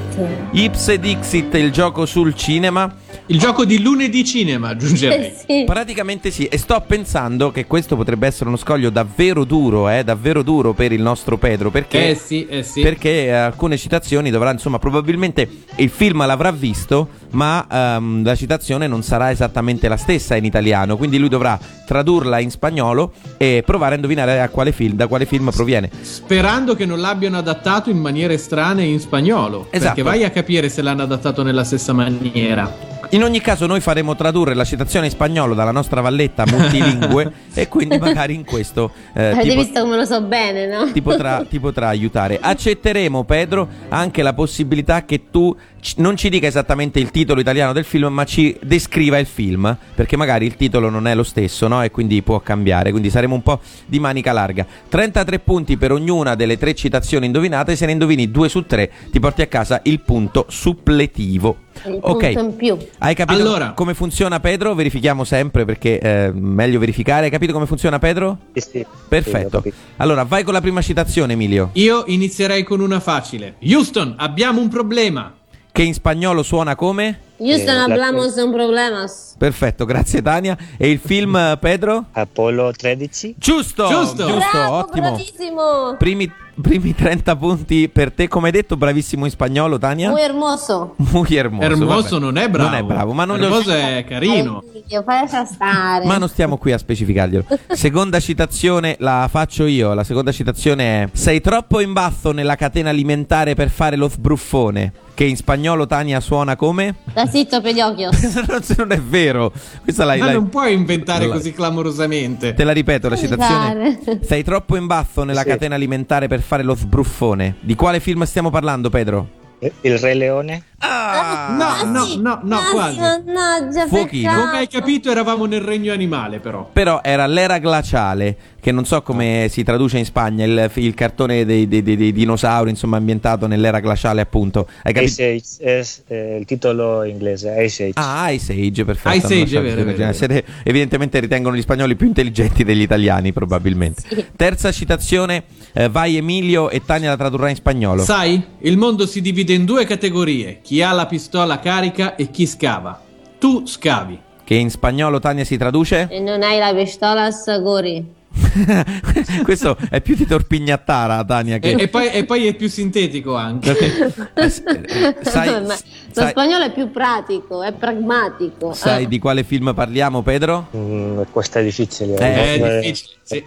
Ipse Dixit, il gioco sul cinema. Il gioco di lunedì cinema, aggiungerei. Eh *laughs* sì. Praticamente sì, e sto pensando che questo potrebbe essere uno scoglio davvero duro, eh, davvero duro per il nostro Pedro, perché, Eh sì, eh sì. perché eh, alcune citazioni dovrà, insomma, probabilmente il film l'avrà visto, ma ehm, la citazione non sarà esattamente la stessa in italiano, quindi lui dovrà tradurla in spagnolo e provare a indovinare a quale film, da quale film proviene. Sperando che non l'abbiano adattato in maniere strane in spagnolo. Esatto. Perché vai a capire se l'hanno adattato nella stessa maniera. In ogni caso noi faremo tradurre la citazione in spagnolo dalla nostra valletta multilingue *laughs* e quindi magari in questo eh, Avete ti, po- visto come lo so bene, no? ti potrà, *laughs* ti potrà aiutare. Accetteremo, Pedro, anche la possibilità che tu ci- non ci dica esattamente il titolo italiano del film, ma ci descriva il film, perché magari il titolo non è lo stesso, no? E quindi può cambiare, quindi saremo un po' di manica larga. 33 punti per ognuna delle tre citazioni indovinate, se ne indovini due su tre ti porti a casa il punto suppletivo. Ok. punto in più. Hai capito Allora. come funziona Pedro? Verifichiamo sempre perché è meglio verificare. Hai capito come funziona Pedro? Sì, sì. Sì, Perfetto. capito. Allora, vai con la prima citazione, Emilio. Io inizierei con una facile. Houston, abbiamo un problema. Che in spagnolo suona come? Houston, Eh, la- hablamos un problemas. Perfetto, grazie Tania. E il film, eh, Pedro? Apollo 13. Giusto! Giusto. Bravo, ottimo. bravissimo. Primi, primi 30 punti per te. Come hai detto, bravissimo in spagnolo, Tania? Muy hermoso. Muy hermoso. Hermoso vabbè. non è bravo. Non è bravo, ma non lo- Hermoso è carino. Io stare. Ma non stiamo qui a specificarglielo. *laughs* Seconda citazione la faccio io. La seconda citazione è: Sei troppo in basso nella catena alimentare per fare lo sbruffone. Che in spagnolo Tania suona come? Da zitto pedocchios. *laughs* non non è vero. Questa l'hai. Ma l'hai- non puoi inventare la- così clamorosamente. Te la ripeto la citazione. *laughs* Sei troppo in basso nella Sì. catena alimentare per fare lo sbruffone. Di quale film stiamo parlando, Pedro? Il Re Leone. Ah! No, no, no, no, Ah, quasi. Mannaggia, Fuochino. peccato. Come hai capito, eravamo nel regno animale, però. Però era l'era glaciale, che non so come si traduce in Spagna, il, il cartone dei, dei- dei- dei dinosauri, insomma, ambientato nell'era glaciale, appunto. Hai capito? Ice Age es eh, il titolo inglese. Ice Age. Ah, Ice Age, perfetto. Ice Age, è è vero, è vero. Siete- evidentemente ritengono gli spagnoli più intelligenti degli italiani, probabilmente. Sì. Terza citazione, eh, vai Emilio e Tania la tradurrà in spagnolo. Sai, il mondo si divide in due categorie: chi ha la pistola carica e chi scava. Tu scavi. che in spagnolo Tania si traduce? E non hai la pistola Gori. *laughs* Questo è più di torpignattara, Tania. Che... E, e poi, e poi è più sintetico anche. Eh, eh, sai, *laughs* Ma lo sai- spagnolo è più pratico, è pragmatico. sai Eh. di quale film parliamo, Pedro? Mm, questo è difficile. Eh, È Eh, difficile. sì.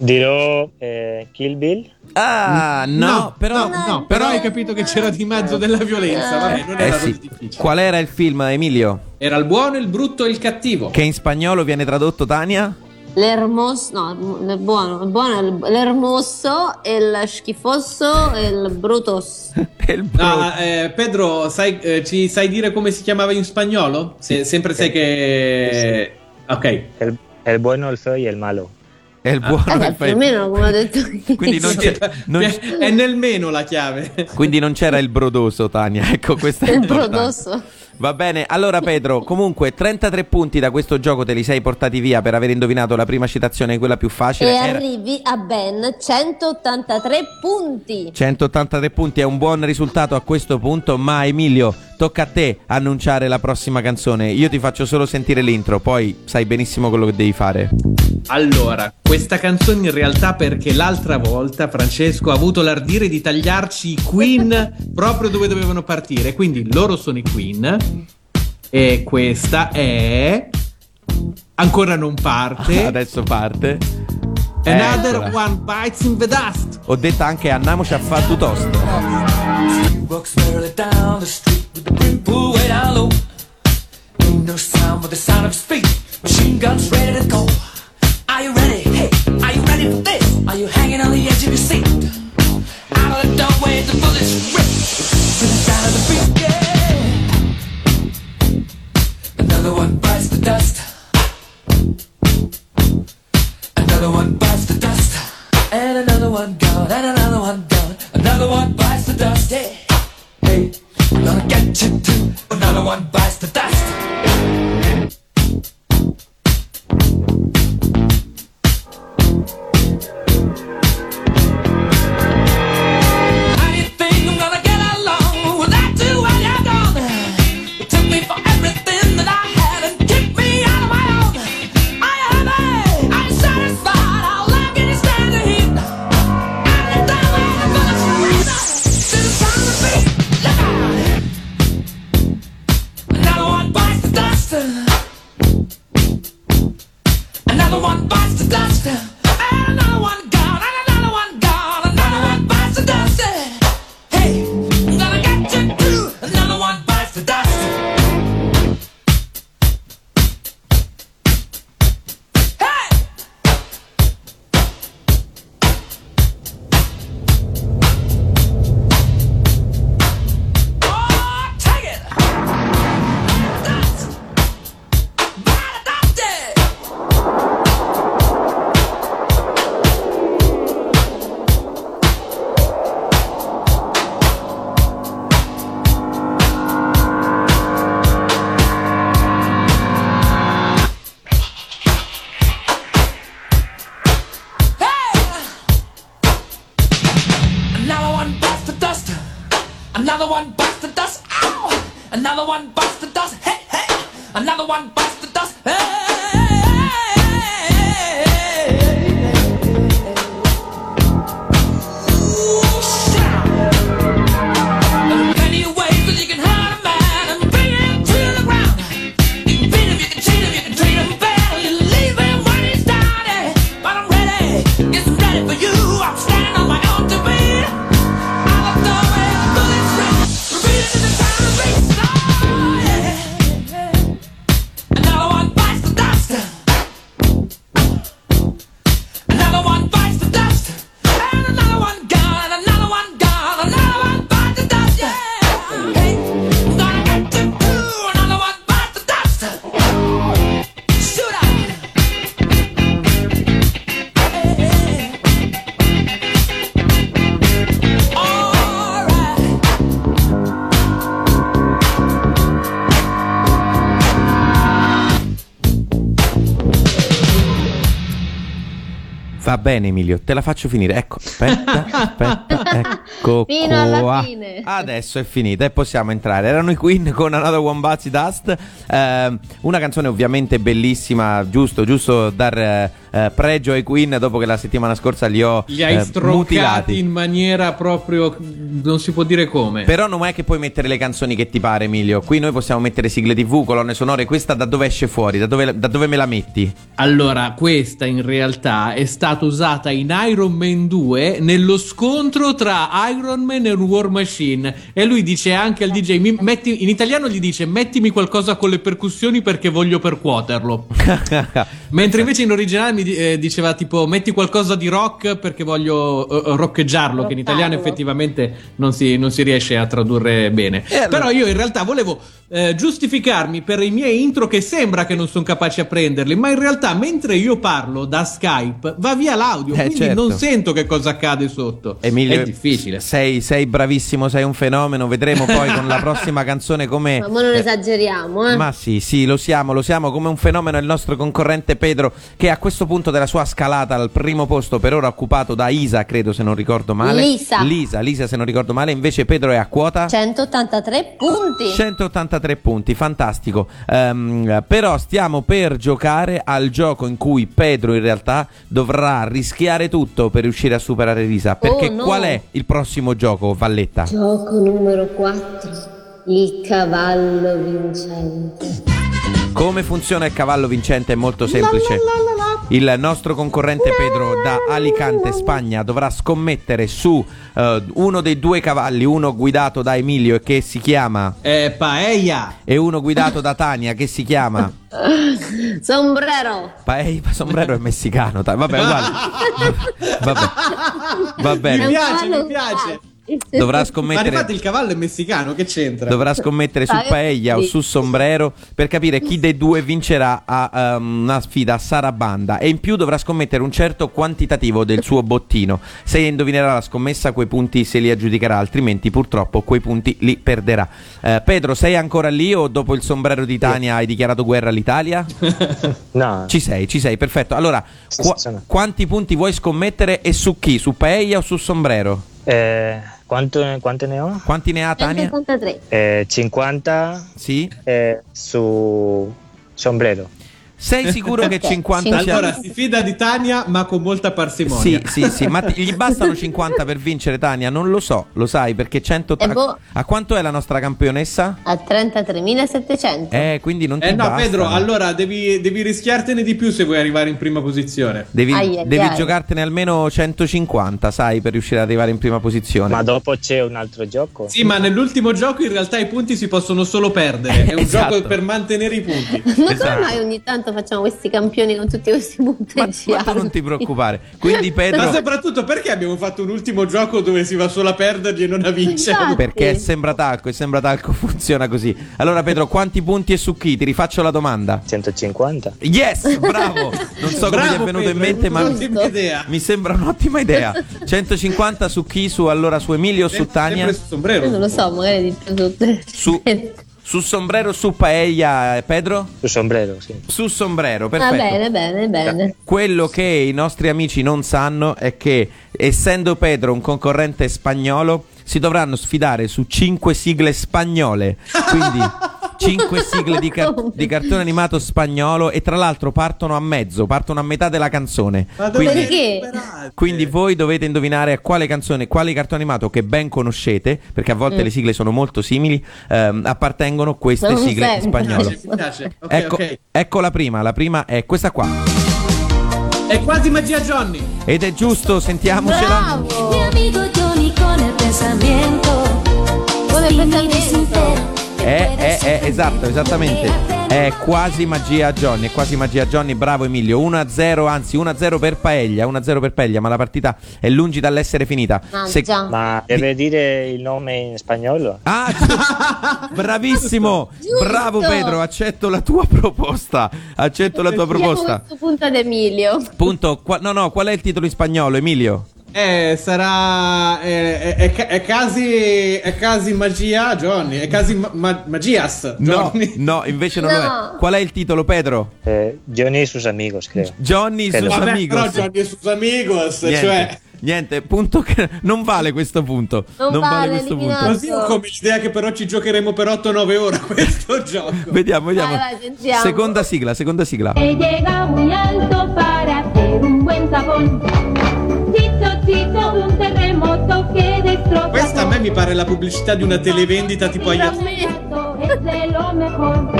Dirò eh, Kill Bill. Ah, no, però... no, no, però hai capito che c'era di mezzo della violenza. Vabbè, non Eh era sì. così difficile. Qual era il film, Emilio? Era il buono, il brutto e il cattivo. Che in spagnolo viene tradotto, Tania? L'ermoso, no, il buono, il buono è il- l'ermoso, il schifoso e il brutos. *laughs* il bro- No, eh, Pedro, sai, eh, ci sai dire come si chiamava in spagnolo? Se- sempre sai che. Ok. El, el bueno, el feo y el malo. È il buono Eh, il più o meno come ho detto io. *laughs* Quindi non c'è- non c'è- È nel meno la chiave. Quindi non c'era il brodoso, Tania. *laughs* Ecco, questo è il importante. brodoso. Va bene, allora Pedro, comunque 33 punti da questo gioco te li sei portati via per aver indovinato la prima citazione, quella più facile. E Era- arrivi a ben 183 punti. 183 punti è un buon risultato a questo punto, ma Emilio, tocca a te annunciare la prossima canzone. Io ti faccio solo sentire l'intro, poi sai benissimo quello che devi fare. Allora, questa canzone in realtà perché l'altra volta Francesco ha avuto l'ardire di tagliarci i Queen *laughs* proprio dove dovevano partire. Quindi loro sono i Queen. E questa è. Ancora non parte. *laughs* Adesso parte. Another Eccola. one bites in the dust. Ho detto anche andiamoci a fare due toast. Walks merrily down the street with the brim way down low. Ain't no sound but the sound of feet. Machine guns ready to go. Are you ready? Hey, are you ready for this? Are you hanging on the edge of your seat? Out of the doorway, the bullets rip. To the sound of the beat, yeah. Another one bites the dust. Another one bites the dust. And another one gone, and another one gone. Another one bites the dust, yeah. Gonna get you too. Another one bites the dust. Another one bites the dust. Hey. Bene Emilio, te la faccio finire. Ecco, aspetta, *laughs* aspetta, ecco Fino alla qua. fine. Adesso è finita e possiamo entrare. Erano i Queen con Another One Bites the Dust. Ehm, una canzone ovviamente bellissima, giusto, giusto dar eh, eh, pregio ai Queen dopo che la settimana scorsa li ho Li hai eh, mutilati. in maniera proprio. non si può dire come. Però non è che puoi mettere le canzoni che ti pare, Emilio. Qui noi possiamo mettere sigle TV, colonne sonore. Questa da dove esce fuori? Da dove, da dove me la metti? Allora, questa in realtà è stata usata in Iron Man 2 nello scontro tra Iron Man e War Machine. E lui dice anche al DJ: "Mi metti-" in italiano gli dice: Mettimi qualcosa con le percussioni perché voglio percuoterlo. *laughs* Mentre invece in originale mi eh, diceva tipo: Metti qualcosa di rock perché voglio eh, roccheggiarlo. Che in italiano effettivamente non si, non si riesce a tradurre bene. Però io in realtà volevo eh, giustificarmi per i miei intro che sembra che non sono capaci a prenderli, ma in realtà mentre io parlo da Skype va via l'audio, Eh, quindi certo. non sento che cosa accade sotto. Emilio, È difficile. Sei, sei bravissimo, sei un fenomeno. Vedremo poi con la *laughs* prossima canzone come. Ma non esageriamo, eh. Ma sì, sì, lo siamo, lo siamo come un fenomeno il nostro concorrente Pedro che a questo punto della sua scalata al primo posto per ora occupato da Isa, credo se non ricordo male. Lisa. Lisa, Lisa se non ricordo male, invece Pedro è a quota 183 punti. 183 punti, fantastico. Ehm, però stiamo per giocare al gioco in cui Pedro in realtà dovrà rischiare tutto per riuscire a superare Lisa. Perché Oh, no. qual è il prossimo gioco, Valletta? Gioco numero 4. Il cavallo vincente. Come funziona il cavallo vincente è molto semplice. Il nostro concorrente Pedro da Alicante, Spagna, dovrà scommettere su eh, uno dei due cavalli, uno guidato da Emilio e che si chiama, Eh, paella. e uno guidato da Tania che si chiama. *laughs* Sombrero. Paei, sombrero è messicano. ta- Vabbè, uguale. *laughs* Vabbè. Va Mi bene. piace, mi piace. Dovrà Ma scommettere. infatti il cavallo è messicano, che c'entra? Dovrà scommettere su Dai, paella o su sombrero per capire chi dei due vincerà a ehm, una sfida a Sarabanda e in più dovrà scommettere un certo quantitativo del suo bottino. Se indovinerà la scommessa quei punti se li aggiudicherà, altrimenti purtroppo quei punti li perderà. Eh, Pedro, sei ancora lì o dopo il sombrero di Tania hai dichiarato guerra all'Italia? *laughs* No, Ci sei, ci sei, perfetto. Allora, sono. quanti punti vuoi scommettere e su chi? Su paella o su sombrero? eh, quanto, quante ne ho? Quanti ne ha Tania? 183. Eh, 50 Sì? eh, su sombrero. Sei sicuro che *laughs* 50 sia- Allora, si fida di Tania, ma con molta parsimonia. Sì, sì, sì, ma ti- gli bastano 50 per vincere Tania? Non lo so, lo sai perché 100 Eh, boh. A quanto è la nostra campionessa? A 33.700. Eh, quindi non ti Eh no, bastano. Pedro, allora devi, devi rischiartene di più se vuoi arrivare in prima posizione. Devi, Ai, ai, devi ai. giocartene almeno 150, sai, per riuscire ad arrivare in prima posizione. Ma dopo c'è un altro gioco? Sì, ma nell'ultimo gioco in realtà i punti si possono solo perdere. È un Esatto. gioco per mantenere i punti. *laughs* Ma Esatto. come mai ogni tanto facciamo questi campioni con tutti questi punteggi? Ma tu non ti preoccupare. Quindi *laughs* Pedro... Ma soprattutto perché abbiamo fatto un ultimo gioco dove si va solo a perderli e non a vincere? Infatti. Perché sembra talco e sembra talco *laughs* funziona così. Allora Pedro, quanti punti e su chi? Ti rifaccio la domanda. 150? Yes, bravo! *laughs* Non so come ti è Bravo, venuto in Pedro, mente, hai ma idea. mi sembra un'ottima idea. 150 su chi? Su allora su Emilio o su Tania? su sombrero. Io non lo so, magari di più su. Su, Su sombrero, su paella, eh, Pedro? Su sombrero, sì. Su sombrero, Va perfetto. bene, bene, bene. Quello che i nostri amici non sanno è che, essendo Pedro un concorrente spagnolo, si dovranno sfidare su cinque sigle spagnole. Quindi *laughs* cinque sigle di, car- di cartone animato spagnolo e tra l'altro partono a mezzo, partono a metà della canzone. Ma dove Quindi, Perché? quindi voi dovete indovinare a quale canzone, quale cartone animato che ben conoscete, perché a volte Mm. le sigle sono molto simili, ehm, appartengono queste Non sigle in spagnolo. Mi piace. Ok, Ecco, ok. ecco la prima, la prima è questa qua. È quasi magia Johnny. Ed è giusto, sentiamocela. Mi Bravo. amigo Johnny con el pensamiento. Con il sincero. È, è, è, esatto, esattamente. È quasi magia Johnny, è quasi magia Johnny, bravo Emilio. 1-0, anzi 1-0 per Paella, 1-0 per Paella, ma la partita è lungi dall'essere finita. Ah, Se-. Ma deve dire il nome in spagnolo? Ah, *laughs* giu- bravissimo! Giusto. Bravo Pedro, accetto la tua proposta. Accetto la tua proposta. questo punto ad Emilio. Punto. Qua- no, no, qual è il titolo in spagnolo, Emilio? Eh, sarà. È, è, è, è quasi. È quasi magia Johnny. È quasi ma- ma- magias No, Johnny. no, invece non lo No. è. Qual è il titolo, Pedro? Eh, Johnny y sus amigos, creo. Johnny e Credo. sus Vabbè, amigos. però Johnny e sus amigos. Niente, Cioè. niente, punto che *laughs* non vale questo punto. Non vale, questo eliminato. punto. Così ho come l'idea che però ci giocheremo per 8-9 ore questo *laughs* gioco. Vediamo, vediamo. Vai, vai, seconda sigla, seconda sigla. Que llega muy alto para hacer un buen sabón. Chicho, chicho, un terremoto que destroza Questa a me mi pare la pubblicità di una televendita tipo agli mejor.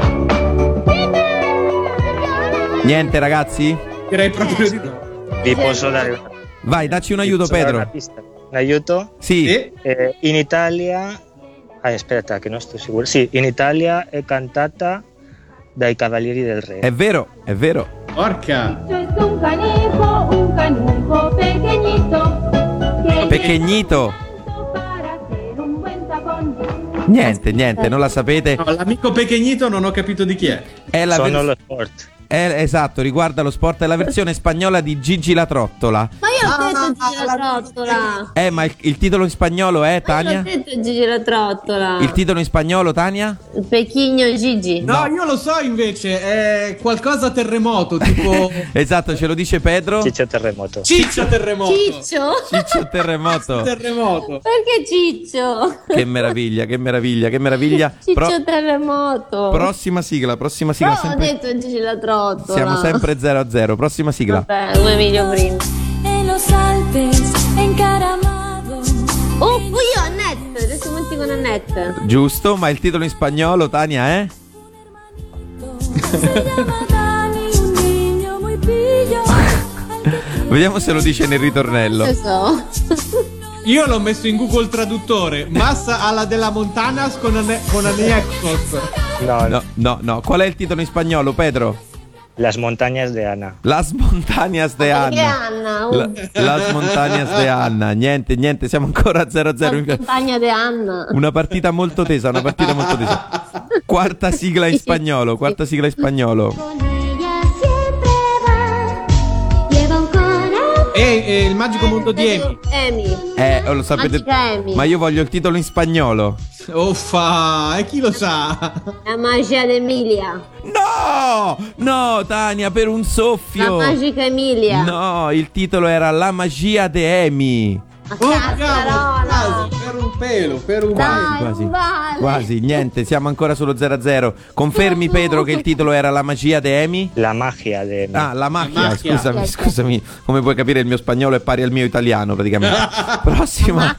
Niente, ragazzi? Direi proprio di no. Vi posso dare Vai, dacci un aiuto, Pedro. Un aiuto? Sì. Sì? Eh, in Italia... Ah, aspetta, che non sto sicuro. Sì, in Italia è cantata dai Cavalieri del Re. È vero, è vero. Porca. Un canijo, un canijo pequeñito. Que Pequeñito. Niente, niente, non la sapete. No, l'amico pequeñito non ho capito di chi è. È la Sono vers- lo sport. è- esatto, riguarda lo sport, è la versione spagnola di Gigi la trottola. Ma io Ah, Gigi la trottola. Eh, ma il, il titolo in spagnolo è Ma io Tania? l'ho detto Gigi la trottola. Il titolo in spagnolo, Tania? Il pechigno Gigi. No, io lo so invece, è qualcosa terremoto, tipo *laughs* Esatto, ce lo dice Pedro. Ciccio Terremoto. ciccia terremoto. Ciccio? Ciccio Terremoto. Terremoto. Perché Ciccio? Che meraviglia, che meraviglia, che meraviglia. *laughs* Ciccio Pro- terremoto. prossima sigla, prossima sigla. Però ho sempre- detto Gigi la trottola. Siamo sempre 0 a 0. Prossima sigla. Vabbè, Emilio prima. Los Alpes, encaramado. Oh, io Annette, adesso monti con Annette. Giusto, ma il titolo in spagnolo, Tania, eh? Muy pillo. *laughs* Vediamo se lo dice nel ritornello. Lo so. *laughs* Io l'ho messo in Google Traduttore. Massa alla della Montanas con, ane- con anexos. No, No, no, no. Qual è il titolo in spagnolo, Pedro? Las montañas de Ana. Las montañas de Anna. Anna? Uh, La- Las montañas de Anna. Niente, niente, siamo ancora a 0 a 0. Montagna di Anna. Una partita molto tesa, una partita molto tesa. *laughs* Quarta sigla in spagnolo, quarta sigla in spagnolo. E, e il magico mondo di Amy. Amy. Eh, lo sapete. Amy. Ma io voglio il titolo in spagnolo. Uffa, e chi lo sa? La magia d'Emilia. No! No, Tania, per un La soffio. magica Emilia. No, il titolo era La magia de Amy. Ma Oh, cazzarola. un pelo, per un Quasi, Dai, quasi. vale. Quasi, niente, siamo ancora sullo 0-0. Confermi, Pedro, che il titolo era La magia de Amy? La magia de Amy. Ah, la macchia. scusami, Certo. scusami. Come puoi capire, il mio spagnolo è pari al mio italiano, praticamente. *laughs* Prossima,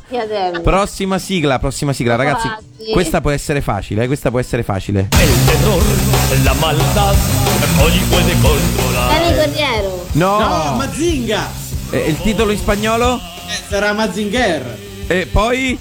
prossima sigla, prossima sigla, ragazzi. Quasi. Questa può essere facile, eh, questa può essere facile. El terror, la maldad, hoy puede controlar. Dani Corriero. No! No, Mazinga! Eh, il titolo in spagnolo? Eh, sarà Mazinger. E poi?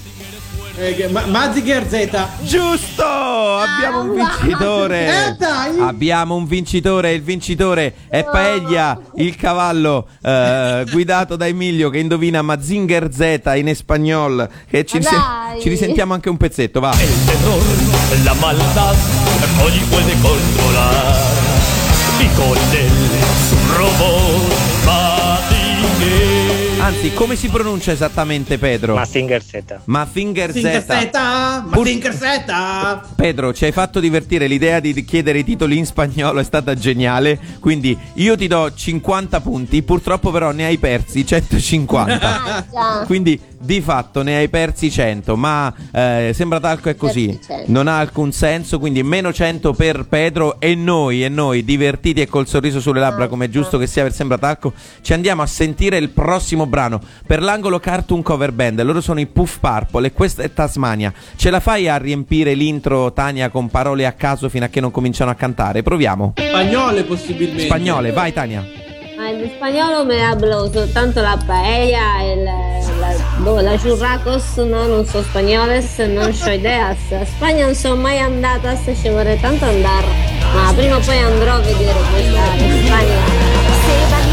Eh, Ma- Mazinger Z. Giusto! Abbiamo un wow. vincitore! Eh, dai! Abbiamo un vincitore, il vincitore è Paella, il cavallo eh, guidato da Emilio che indovina Mazinger Z in spagnol. Che ci, risen- dai. ci risentiamo anche un pezzetto, va. El terror, la maldad, hoy puede controlar. Y con él su robot Mazinger. Anzi, come si pronuncia esattamente Pedro? Mazinger Z. Mazinger Z. Zeta, ma Zeta. Pedro, ci hai fatto divertire l'idea di chiedere i titoli in spagnolo, è stata geniale. Quindi io ti do 50 punti, purtroppo però ne hai persi 150. Ah, già. Quindi di fatto ne hai persi 100, ma eh, sembra talco è così, Persi 100. non ha alcun senso, quindi meno 100 per Pedro e noi, e noi divertiti e col sorriso sulle labbra come è giusto che sia per sembra talco, ci andiamo a sentire il prossimo brano per l'angolo Cartoon Cover Band, loro sono i Puff Purple e questa è Tasmania. Ce la fai a riempire l'intro Tania con parole a caso fino a che non cominciano a cantare? Proviamo. Spagnole possibilmente. Spagnole, vai Tania. Ah, in spagnolo me hablo soltanto la paella e la, la, boh, la churracos, no, non so spagnoles, non ho ideas. A Spagna non sono mai andata, se ci vorrei tanto andare, ma prima o poi andrò a vedere questa Spagna.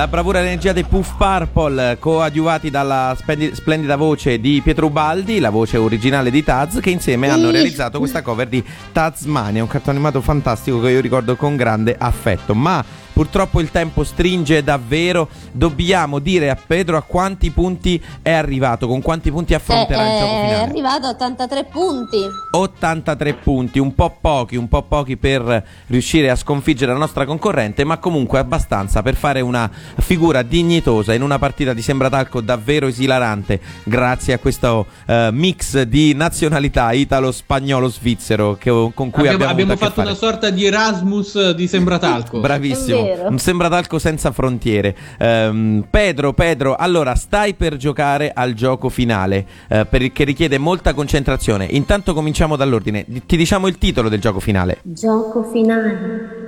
La bravura e l'energia dei Puff Purple, coadiuvati dalla spendi- splendida voce di Pietro Ubaldi, la voce originale di Taz, che insieme hanno Sì. realizzato questa cover di Tazmania, un cartone animato fantastico che io ricordo con grande affetto. Ma purtroppo il tempo stringe davvero. Dobbiamo dire a Pedro a quanti punti è arrivato, con quanti punti affronterà il gioco è finale. arrivato a 83 punti. 83 punti, un po' pochi, un po' pochi per riuscire a sconfiggere la nostra concorrente, ma comunque abbastanza per fare una figura dignitosa in una partita di Sembratalco davvero esilarante, grazie a questo eh, mix di nazionalità italo-spagnolo-svizzero che- con cui Abbiamo, abbiamo, abbiamo fatto una sorta di Erasmus di Sembratalco. Bravissimo, È vero. un Sembratalco senza frontiere. Ehm, Pedro, Pedro, allora stai per giocare al gioco finale eh, per- che richiede molta concentrazione. Intanto cominciamo dall'ordine. Di- Ti diciamo il titolo del gioco finale. Gioco finale.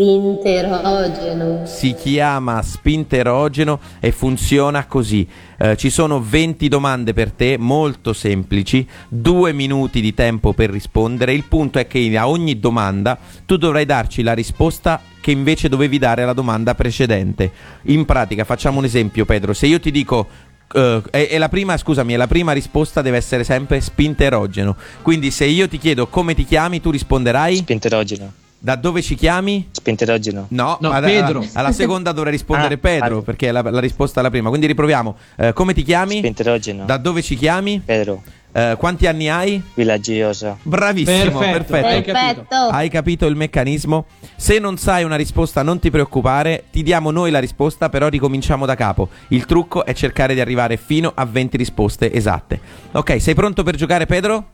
Spinterogeno. Si chiama Spinterogeno e funziona così. Eh, ci sono 20 domande per te, molto semplici, due minuti di tempo per rispondere. Il punto è che a ogni domanda tu dovrai darci la risposta che invece dovevi dare alla domanda precedente. In pratica, facciamo un esempio, Pedro. Se io ti dico. eh, e, e la prima, scusami, la prima risposta deve essere sempre spinterogeno. Quindi, se io ti chiedo come ti chiami, tu risponderai. Spinterogeno. Da dove ci chiami? Spinterogeno. No, No, ad- Pedro. Alla, alla *laughs* seconda dovrei rispondere Ah, Pedro, ah. perché è la, la risposta alla prima. Quindi riproviamo. Eh, come ti chiami? Spinterogeno. Da dove ci chiami? Pedro. Eh, quanti anni hai? Villaggiosa. Bravissimo, Perfetto, perfetto. hai capito. Hai capito il meccanismo? Se non sai una risposta, non ti preoccupare, ti diamo noi la risposta, però ricominciamo da capo. Il trucco è cercare di arrivare fino a 20 risposte esatte. Ok, sei pronto per giocare, Pedro?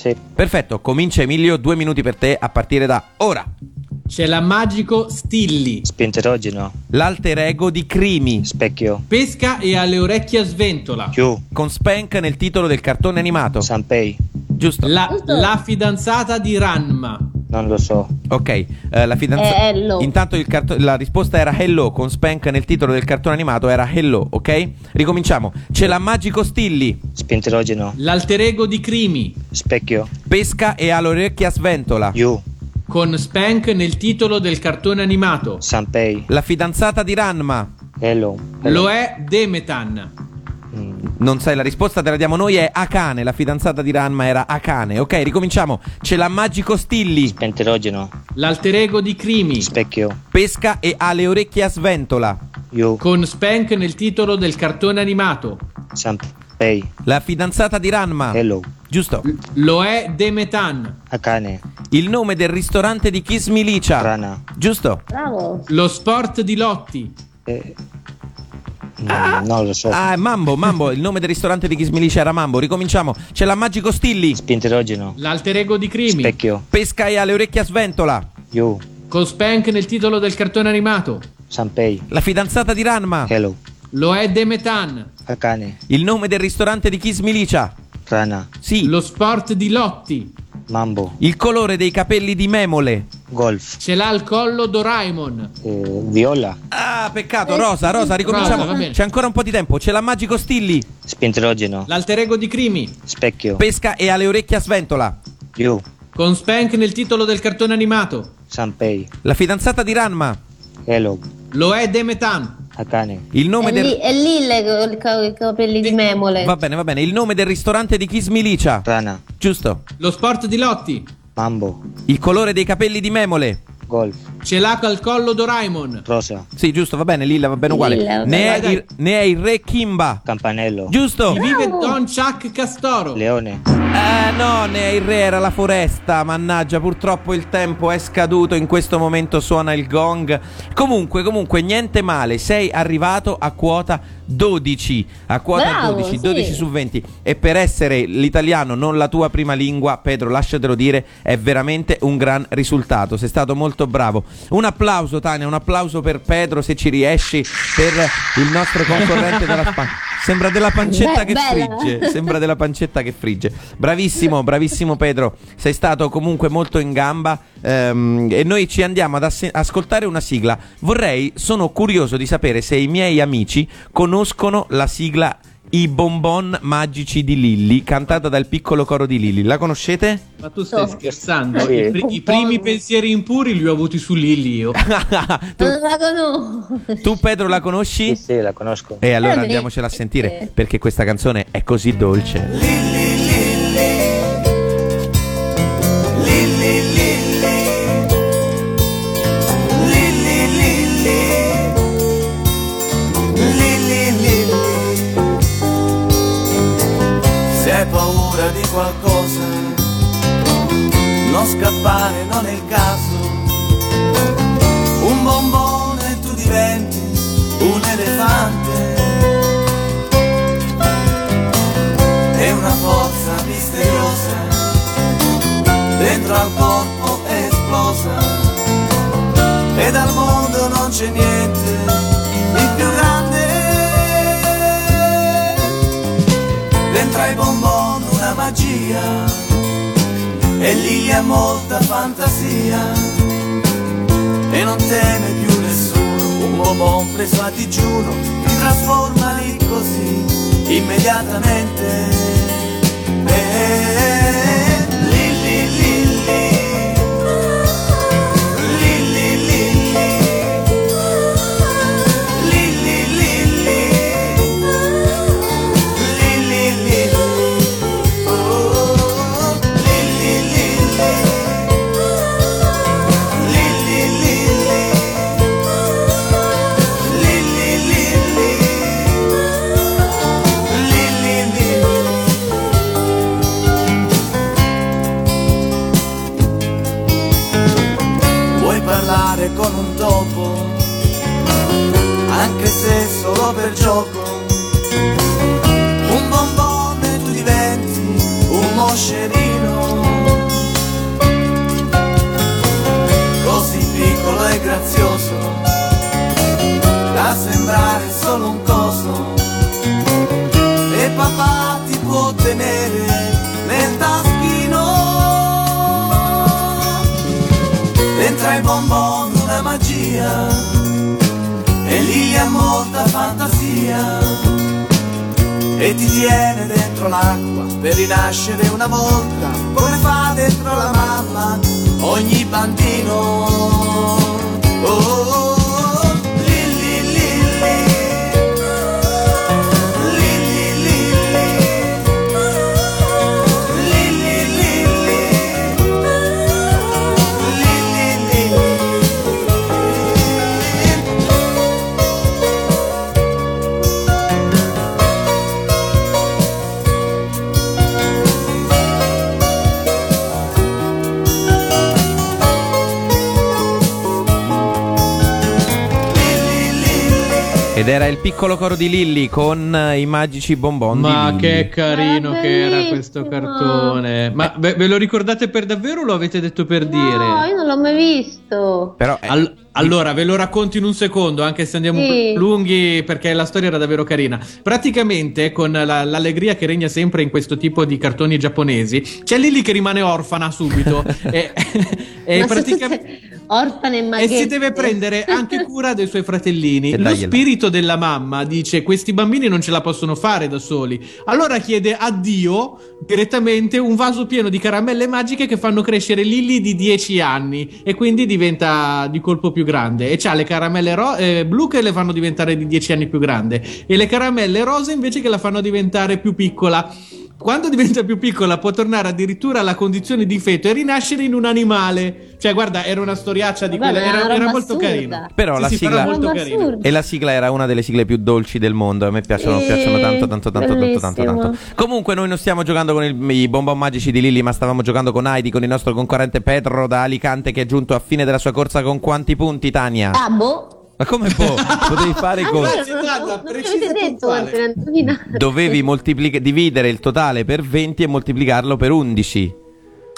Sì. Perfetto, comincia Emilio, due minuti per te a partire da ora. C'è la magico Stilli. Spinterogeno. L'alter ego di Crimi, Specchio. Pesca e alle orecchie a sventola. Più. con Spank nel titolo del cartone animato. Sanpei. Giusto. La, Giusto. la fidanzata di Ranma. Non lo so. Ok, eh, la fidanzata. È Hello. Intanto il carto- la risposta era Hello con Spank nel titolo del cartone animato era Hello, ok? Ricominciamo. C'è la Magico Stilli, Spinterogeno. L'alter ego di Crimi. Specchio. pesca e ha l'orecchia a sventola. Yu. Con Spank nel titolo del cartone animato. Sanpei. La fidanzata di Ranma. Hello. Lo è Demetan. Mm. Non sai la risposta, te la diamo noi, è Akane. La fidanzata di Ranma era Akane. Ok, ricominciamo. C'è la Magico Stilli, Spinterogeno. L'alter ego di Crimi. Specchio. pesca e ha le orecchie a sventola. Yu. Con Spank nel titolo del cartone animato. Sanpei. La fidanzata di Ranma. Hello. Giusto. Lo è Demetan. Akane. Il nome del ristorante di Kiss Milicia. Rana. Giusto. Bravo. Lo sport di Lotti. Eh, mm, non lo so. Ah, è Mambo, Mambo. Il nome del ristorante di Kiss Milicia era Mambo. Ricominciamo. C'è la Magico Stilli, Spinterogeno. L'alter ego di Crimi. Specchio. pesca e ha le orecchie a sventola. Yu. Con Spank nel titolo del cartone animato. Sanpei. La fidanzata di Ranma. Hello. Lo è Demetan. Akane. Il nome del ristorante di Kiss Milicia. Rana. Sì. Lo sport di Lotti. Mambo. Il colore dei capelli di Memole. Golf. Ce l'ha al collo Doraemon. Eh, viola. Ah, peccato. Rosa, Rosa, ricominciamo. Rosa. C'è ancora un po' di tempo. C'è la Magico Stilli, Spinterogeno. L'alter ego di Crimi. Specchio. pesca e ha le orecchie a sventola. Yu. Con Spank nel titolo del cartone animato. Sanpei. La fidanzata di Ranma. Hello. Lo è Demetan. Akane. Il nome È del lì, è lì le- ca- i capelli di memole. Va bene, va bene. Il nome del ristorante di Kiss Milicia. Rana. Giusto. Lo sport di Lotti. Mambo. Il colore dei capelli di Memole. Golf. Ce l'ha al collo Doraemon. Rosa. Sì, giusto, va bene, Lilla va bene uguale. Lilla, ne, è il, ne è il re Kimba. Campanello. Giusto. Chi vive Don Chuck Castoro. Leone. Eh no, ne è il re, era la foresta. Mannaggia, purtroppo il tempo è scaduto. In questo momento suona il gong. Comunque, comunque, niente male. Sei arrivato a quota 12. A quota Bravo, 12, sì. 12 su 20. E per essere l'italiano non la tua prima lingua, Pedro, lasciatelo dire, è veramente un gran risultato. Sei stato molto bravo. Un applauso, Tania, un applauso per Pedro se ci riesci, per il nostro concorrente della Spagna. Sembra della pancetta Beh, che bella. frigge. Sembra della pancetta che frigge. Bravissimo, bravissimo Pedro. Sei stato comunque molto in gamba. ehm, e noi ci andiamo ad asse- ascoltare una sigla. Vorrei, sono curioso di sapere se i miei amici conoscono la sigla I bonbon magici di Lilli, cantata dal piccolo coro di Lilli. La conoscete? Ma tu stai scherzando? Sì. I, pri- i primi pensieri impuri li ho avuti su Lilli io. *laughs* tu, Non la conosco. tu, Pedro la conosci? Sì, sì, la conosco. E allora Eh, andiamocela a sentire perché questa canzone è così dolce. Se qualcosa, non scappare, non è il caso. Un bombone e tu diventi un elefante. È una forza misteriosa, dentro al corpo è esplosa. E dal mondo non c'è niente di più grande. Dentro ai bonbon una magia e lì ha molta fantasia e non teme più nessuno. Un bonbon preso a digiuno ti trasforma lì così immediatamente. Eh, gioco. Un bombone tu diventi un moscerino, così piccolo e grazioso, da sembrare solo un coso. E papà ti può tenere nel taschino. Dentro ai bonbon una magia e ti tiene dentro l'acqua per rinascere una volta come fa dentro la mamma ogni bambino. Oh, oh, oh, Ed era il piccolo coro di Lilli con eh, i magici bonbon Ma di Lilli. che carino Era che era questo cartone. Ma ve, ve lo ricordate per davvero o lo avete detto per dire? No, io non l'ho mai visto. Però eh, Al- allora, ve lo racconto in un secondo, anche se andiamo Sì. lunghi, perché la storia era davvero carina. Praticamente, con la- l'allegria che regna sempre in questo tipo di cartoni giapponesi, c'è Lily che rimane orfana subito. *laughs* e, *laughs* e praticamente. Orfane e E maghette. si deve prendere anche *laughs* cura dei suoi fratellini. E Lo dagliela. spirito della mamma dice: Questi bambini non ce la possono fare da soli. Allora chiede a Dio direttamente un vaso pieno di caramelle magiche che fanno crescere Lily di 10 anni. E quindi diventa di colpo più grande. E c'ha le caramelle ro- eh, blu che le fanno diventare di 10 anni più grande. E le caramelle rose invece che la fanno diventare più piccola. Quando diventa più piccola può tornare addirittura alla condizione di feto e rinascere in un animale. Cioè, guarda, era una storiaccia di Vabbè, è Era, era molto carina. Però Sì, la sì, sigla- molto carina. E la sigla era una delle sigle più dolci del mondo. A me piacciono, Sì, piacciono tanto, tanto, tanto, tanto, tanto, tanto. Comunque, noi non stiamo giocando con il- i bonbon magici di Lilli, ma stavamo giocando con Heidi, con il nostro concorrente Pedro da Alicante, che è giunto a fine della sua corsa con quanti punti, Tania? Ah, boh. Ma come può? Potevi fare indovinato. Dovevi moltiplica- dividere il totale per 20 e moltiplicarlo per 11.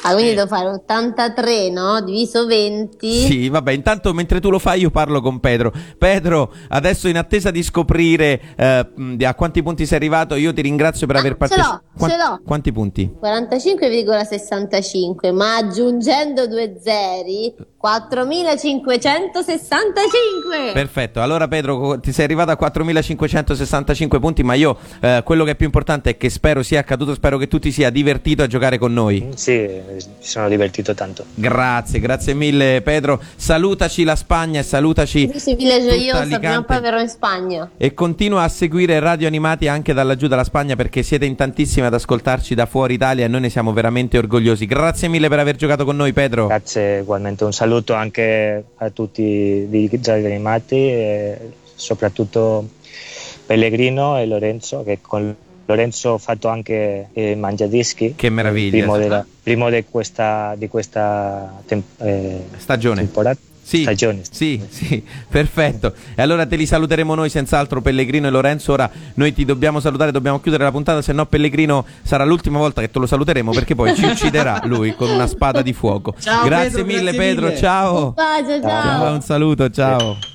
Ah, quindi devo fare 83, no? Diviso 20. Sì, vabbè, intanto mentre tu lo fai io parlo con Pedro. Pedro, adesso in attesa di scoprire eh, a quanti punti sei arrivato, io ti ringrazio per Ah, aver ce partecipato. l'ho, ce l'ho. Quanti punti? 45,65, ma aggiungendo due zeri, 4.565. Perfetto, allora Pedro ti sei arrivato a 4565 punti, ma io eh, quello che è più importante è che spero sia accaduto, spero che tu ti sia divertito a giocare con noi. Sì, mi sono divertito tanto. Grazie, grazie mille Pedro. Salutaci la Spagna e salutaci Villa tutta Gioiosa, prima poi verrò in Spagna. E continua a seguire Radio Animati anche da laggiù dalla Spagna perché siete in tantissimi ad ascoltarci da fuori Italia e noi ne siamo veramente orgogliosi. Grazie mille per aver giocato con noi Pedro. Grazie ugualmente, un saluto anche a tutti di Radio Animati e soprattutto Pellegrino e Lorenzo, che con Lorenzo ho fatto anche eh, Mangiadischi. Che meraviglia. Primo, della- primo di questa, di questa tem- eh, Stagione. temporata. Sì, Stagione. sì, sì, perfetto. E allora te li saluteremo noi senz'altro Pellegrino e Lorenzo. Ora noi ti dobbiamo salutare, dobbiamo chiudere la puntata, se no Pellegrino sarà l'ultima volta che te lo saluteremo perché poi ci ucciderà lui con una spada di fuoco. Ciao, grazie Pedro, mille grazie Pedro, mille. ciao. Un bacio, ciao. Ciao, un saluto, ciao.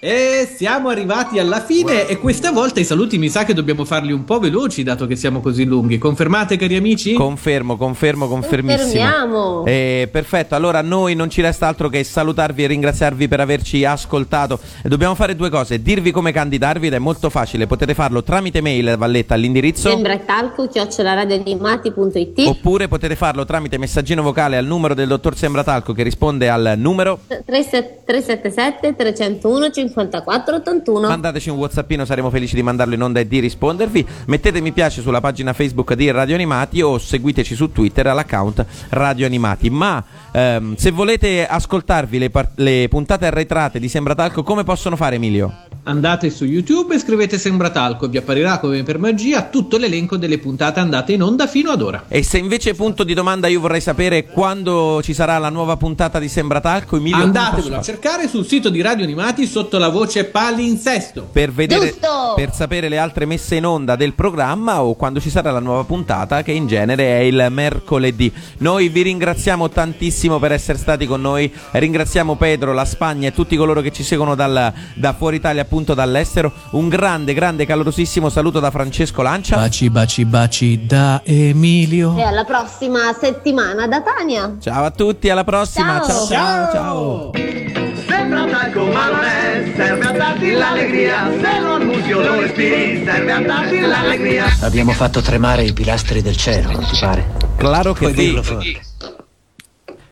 E siamo arrivati alla fine e questa volta i saluti mi sa che dobbiamo farli un po' veloci dato che siamo così lunghi. Confermate cari amici? Confermo, confermo, confermissimo. Confermiamo. Eh, perfetto, allora a noi non ci resta altro che salutarvi e ringraziarvi per averci ascoltato. E dobbiamo fare due cose: dirvi come candidarvi ed è molto facile, potete farlo tramite mail Valletta all'indirizzo. Sembra talco, chioccioladioanimati.it Oppure potete farlo tramite messaggino vocale al numero del dottor Sembratalco che risponde al numero. 377 301 54 81 Mandateci un whatsappino, saremo felici di mandarlo in onda e di rispondervi. Mettete mi piace sulla pagina Facebook di Radio Animati o seguiteci su Twitter all'account Radio Animati. Ma ehm, se volete ascoltarvi le, par- le puntate arretrate di Sembratalco, come possono fare Emilio? andate su YouTube e scrivete Sembra Talco e vi apparirà come per magia tutto l'elenco delle puntate andate in onda fino ad ora. E se invece punto di domanda io vorrei sapere quando ci sarà la nuova puntata di Sembratalco, Emilio come Andatevelo a cercare sul sito di Radio Animati sotto la voce Palinsesto. per vedere Giusto! per sapere le altre messe in onda del programma o quando ci sarà la nuova puntata che in genere è il mercoledì. Noi vi ringraziamo tantissimo per essere stati con noi. Ringraziamo Pedro, la Spagna e tutti coloro che ci seguono dal- da fuori Italia, appunto dall'estero. Un grande, grande, calorosissimo saluto da Francesco Lancia. Baci, baci, baci da Emilio. E alla prossima settimana da Tania. Ciao a tutti, alla prossima. Ciao. ciao. ciao. Sembra ma non è, serve a darti l'allegria, se lo annusi o lo respiri, serve a darti l'allegria. Abbiamo fatto tremare i pilastri del cielo, non ti pare? Claro che Puoi sì. dirlo forte.